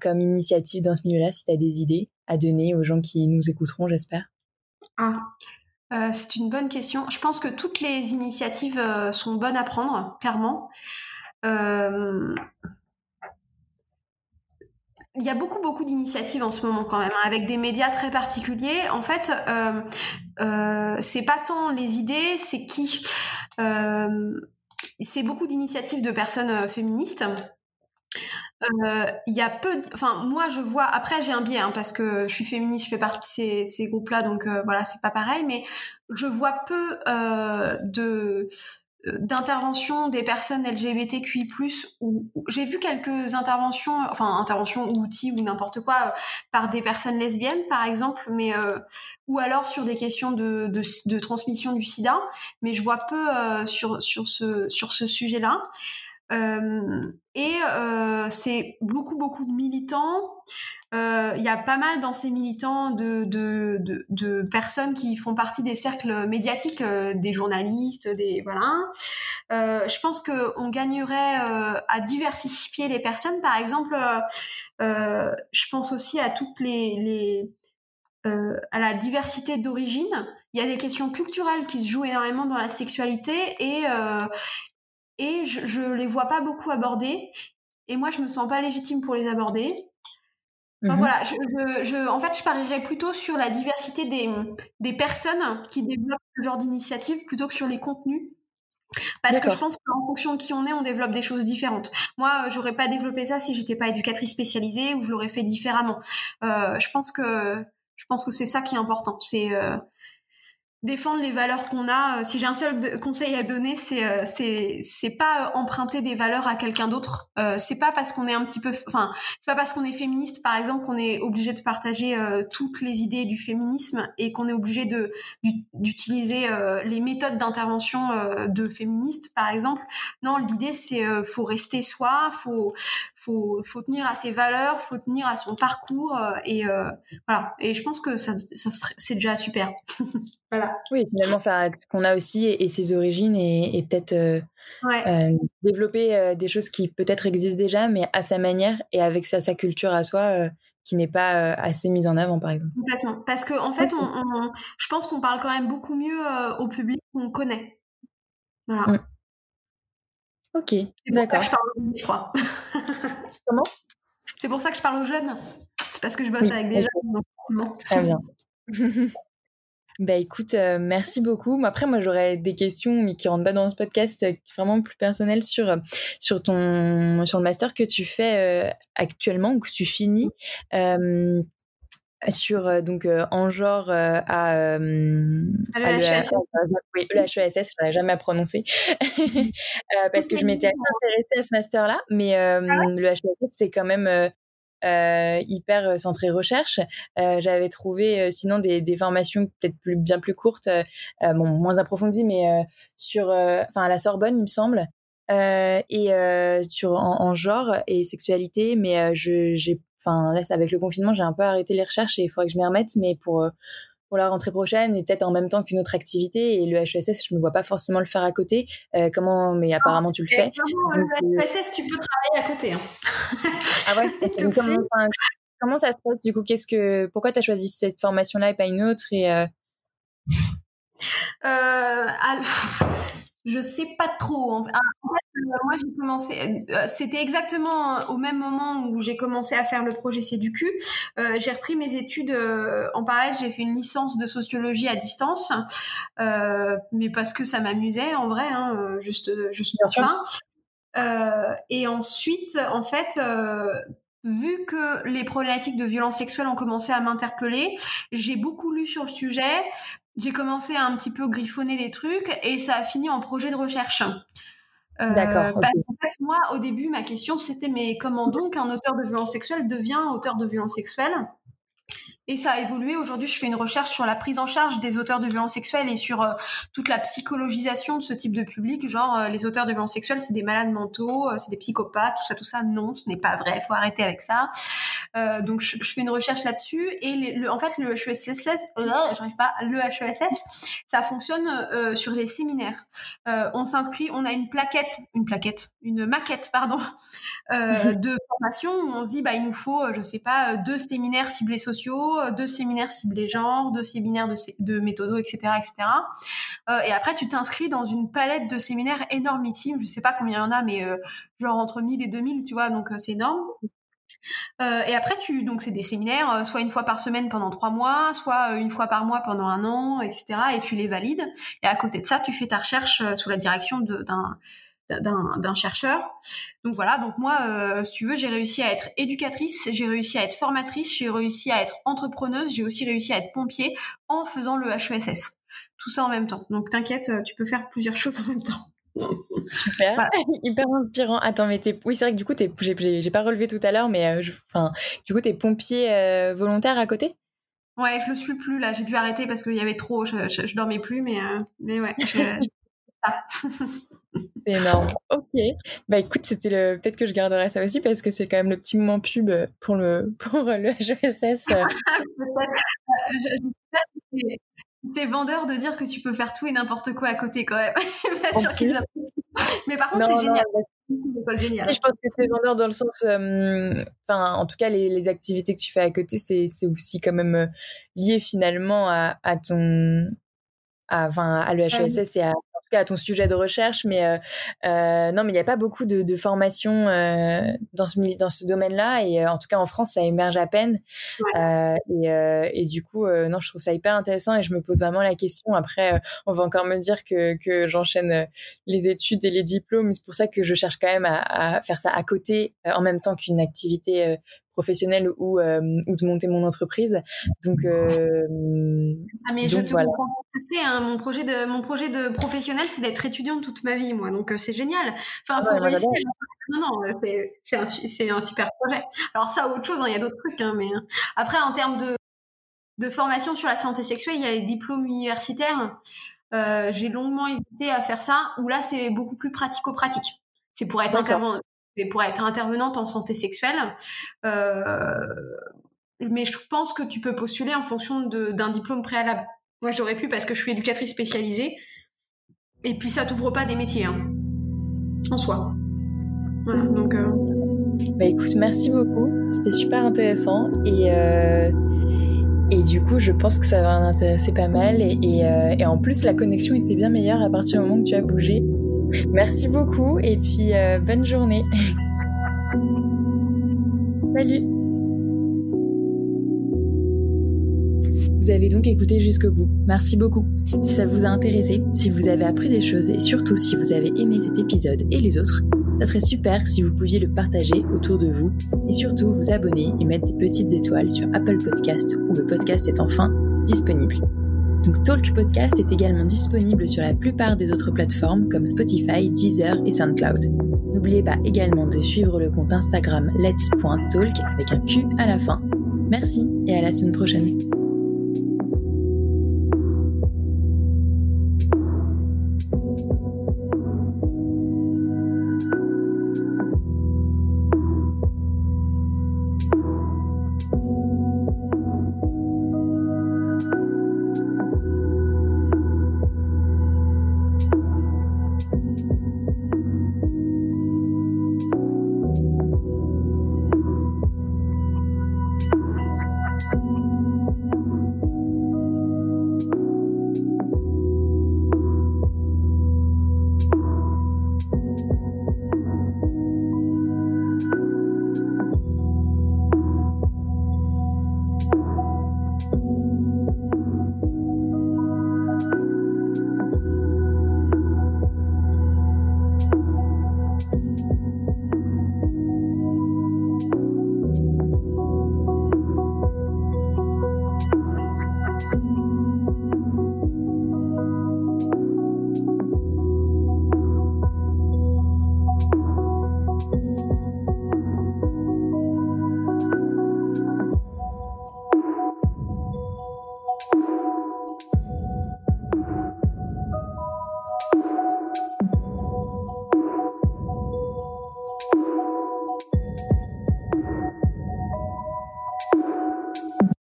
comme initiative dans ce milieu-là, si tu as des idées à donner aux gens qui nous écouteront, j'espère? Ah. c'est une bonne question. Je pense que toutes les initiatives sont bonnes à prendre, clairement. Il y a beaucoup beaucoup d'initiatives en ce moment quand même, hein, avec des médias très particuliers. En fait, euh, euh, c'est pas tant les idées, c'est qui. Euh, c'est beaucoup d'initiatives de personnes féministes. Il y a peu, enfin moi je vois. Après j'ai un biais hein, parce que je suis féministe, je fais partie de ces, ces groupes-là, donc voilà c'est pas pareil. Mais je vois peu de d'intervention des personnes LGBTQI+, ou j'ai vu quelques interventions, enfin interventions ou outils ou n'importe quoi euh, par des personnes lesbiennes par exemple, mais euh, ou alors sur des questions de, de, de, transmission du SIDA, mais je vois peu euh, sur sur ce sur ce sujet-là. Euh, et c'est beaucoup beaucoup de militants euh, il y a pas mal dans ces militants de, de, de, personnes qui font partie des cercles médiatiques, euh, des journalistes, des voilà. Euh, je pense qu'on gagnerait euh, à diversifier les personnes. Par exemple, je pense aussi à toutes les à la diversité d'origine. Il y a des questions culturelles qui se jouent énormément dans la sexualité et et je, je les vois pas beaucoup abordées. Et moi, je me sens pas légitime pour les aborder. Mmh voilà, je, je, en fait, je parierais plutôt sur la diversité des, des personnes qui développent ce genre d'initiative plutôt que sur les contenus. Parce que je pense qu'en fonction de qui on est, on développe des choses différentes. Moi, j'aurais pas développé ça si j'étais pas éducatrice spécialisée ou je l'aurais fait différemment. Euh, je pense que je pense que c'est ça qui est important. C'est euh, défendre les valeurs qu'on a. Euh, si j'ai un seul conseil à donner, c'est euh, c'est c'est pas emprunter des valeurs à quelqu'un d'autre. Euh, c'est pas parce qu'on est un petit peu, enfin, c'est pas parce qu'on est féministe, par exemple, qu'on est obligé de partager euh, toutes les idées du féminisme et qu'on est obligé de d'utiliser les méthodes d'intervention de féministes, par exemple. Non, l'idée c'est faut rester soi, faut faut faut tenir à ses valeurs, faut tenir à son parcours et voilà. Et je pense que ça ça c'est déjà super. voilà. Oui, finalement, faire ce qu'on a aussi et, ses origines et, peut-être euh, euh, développer euh, des choses qui peut-être existent déjà, mais à sa manière et avec sa, sa culture à soi qui n'est pas assez mise en avant, par exemple. Complètement. Parce qu'en en fait, on, je pense qu'on parle quand même beaucoup mieux au public qu'on connaît. Voilà. Mm. Ok, d'accord. je parle je crois. Comment? C'est pour ça que je parle aux jeunes. parce que je bosse avec des jeunes. Très bien. Bah écoute, euh, merci beaucoup. Après, moi, j'aurais des questions, mais qui rentrent pas dans ce podcast, euh, vraiment plus personnelles sur euh, sur ton sur le master que tu fais actuellement ou que tu finis. Sur donc en genre à, à l'EHESS, oui, l'HESS, je n'aurais jamais à prononcer parce que je m'étais intéressée à ce master là, mais ah le HESS c'est quand même euh, hyper euh, centré recherche. Euh, J'avais trouvé euh, sinon des, des formations peut-être plus, bien plus courtes, euh, bon, moins approfondies, mais sur, enfin à la Sorbonne, il me semble. et sur en, en, genre et sexualité mais je j'ai enfin là avec le confinement j'ai un peu arrêté les recherches et il faudrait que je m'y remette mais pour pour la rentrée prochaine et peut-être en même temps qu'une autre activité. Et le HESS, je me vois pas forcément le faire à côté. Euh, comment Mais apparemment, tu le fais. le HESS, tu peux travailler à côté. Hein. ah ouais? Comment, comment, ça se passe du coup? Qu'est-ce que Pourquoi tu as choisi cette formation-là et pas une autre et euh... Euh, je sais pas trop. En fait, euh, moi, j'ai commencé. Euh, c'était exactement au même moment où j'ai commencé à faire le projet CEDUCU. Euh, j'ai repris mes études euh, en parallèle. J'ai fait une licence de sociologie à distance, mais parce que ça m'amusait en vrai, hein, juste, juste pour ça. et ensuite, en fait vu que les problématiques de violence sexuelle ont commencé à m'interpeller, j'ai beaucoup lu sur le sujet j'ai commencé à un petit peu griffonner des trucs et ça a fini en projet de recherche. Euh, D'accord. En fait, moi, au début, ma question c'était mais comment donc un auteur de violence sexuelle devient auteur de violence sexuelle et ça a évolué. Aujourd'hui, je fais une recherche sur la prise en charge des auteurs de violences sexuelles et sur euh, toute la psychologisation de ce type de public. Genre, euh, les auteurs de violences sexuelles, c'est des malades mentaux, euh, c'est des psychopathes, tout ça, tout ça. Non, ce n'est pas vrai. Il faut arrêter avec ça. Donc, je, je, fais une recherche là-dessus. Et le, en fait, le HESS, j'arrive pas, le HESS, ça fonctionne sur les séminaires. on s'inscrit, on a une plaquette, une plaquette, une maquette, pardon, de formation où on se dit, bah, il nous faut, je sais pas, deux séminaires ciblés sociaux euh, deux séminaires ciblés genre, deux séminaires de, de méthodo, etc., etc. Euh, et après, tu t'inscris dans une palette de séminaires énormissime. Je sais pas combien il y en a, mais euh, genre entre 1000 et 2000, tu vois, donc c'est énorme. Et après, tu donc c'est des séminaires, soit une fois par semaine pendant trois mois, soit une fois par mois pendant un an, etc. Et tu les valides. Et à côté de ça, tu fais ta recherche sous la direction d'un d'un chercheur. Donc voilà, donc moi, euh, si tu veux, j'ai réussi à être éducatrice, j'ai réussi à être formatrice, j'ai réussi à être entrepreneuse, j'ai aussi réussi à être pompier en faisant le HESS. Tout ça en même temps. Donc t'inquiète, euh, tu peux faire plusieurs choses en même temps. Super, hyper inspirant. Attends, mais t'es... oui, c'est vrai que du coup, t'es... J'ai, pas relevé tout à l'heure, mais euh, enfin, du coup, t'es pompier volontaire à côté? Ouais, je le suis plus là. J'ai dû arrêter parce qu'il y avait trop. Je, je, dormais plus, mais mais ouais. C'est énorme. Ok. Bah écoute, c'était le. Peut-être que je garderai ça aussi parce que c'est quand même le petit moment pub pour le pour le HESS. c'est vendeur de dire que tu peux faire tout et n'importe quoi à côté quand même. pas sûr qu'ils Mais par contre, c'est génial. je pense que c'est vendeur dans le sens, enfin, en tout cas, les, les, activités que tu fais à côté, c'est aussi quand même lié finalement à, à ton, à, à l'EHESS et à à ton sujet de recherche, mais euh, euh, non, mais il n'y a pas beaucoup de, de formation euh, dans ce dans ce domaine-là, et en tout cas en France, ça émerge à peine. Et, et, du coup, non, je trouve ça hyper intéressant, et je me pose vraiment la question. Après, on va encore me dire que, que j'enchaîne les études et les diplômes, c'est pour ça que je cherche quand même à, à faire ça à côté, en même temps qu'une activité professionnelle ou, euh, ou de monter mon entreprise. Donc, euh, ah mais je te comprends hein. mon projet de mon projet de professionnel, c'est d'être étudiante toute ma vie, moi. Donc euh, c'est génial. Enfin, faut réussir. Non, non, c'est un, un, super projet. Alors ça, autre chose, hein, il y a d'autres trucs, hein, mais après en termes de de formation sur la santé sexuelle, il y a les diplômes universitaires. Euh, j'ai longuement hésité à faire ça, où là c'est beaucoup plus pratico-pratique. C'est pour être intervenant, et pour être intervenante en santé sexuelle. Euh, mais je pense que tu peux postuler en fonction d'un diplôme préalable. Moi, j'aurais pu parce que je suis éducatrice spécialisée. Et puis, ça t'ouvre pas des métiers, hein, en soi. Voilà, donc. Euh, bah écoute, merci beaucoup. C'était super intéressant. Et, euh, et du coup, je pense que ça va en intéresser pas mal. Et, et en plus, la connexion était bien meilleure à partir du moment que tu as bougé. Merci beaucoup et puis euh, bonne journée. Salut. Vous avez donc écouté jusqu'au bout. Merci beaucoup. Si ça vous a intéressé, si vous avez appris des choses et surtout si vous avez aimé cet épisode et les autres, ça serait super si vous pouviez le partager autour de vous et surtout vous abonner et mettre des petites étoiles sur Apple Podcast où le podcast est enfin disponible. Donc Talk Podcast est également disponible sur la plupart des autres plateformes comme Spotify, Deezer et SoundCloud. N'oubliez pas également de suivre le compte Instagram let's.talk avec un Q à la fin. Merci et à la semaine prochaine.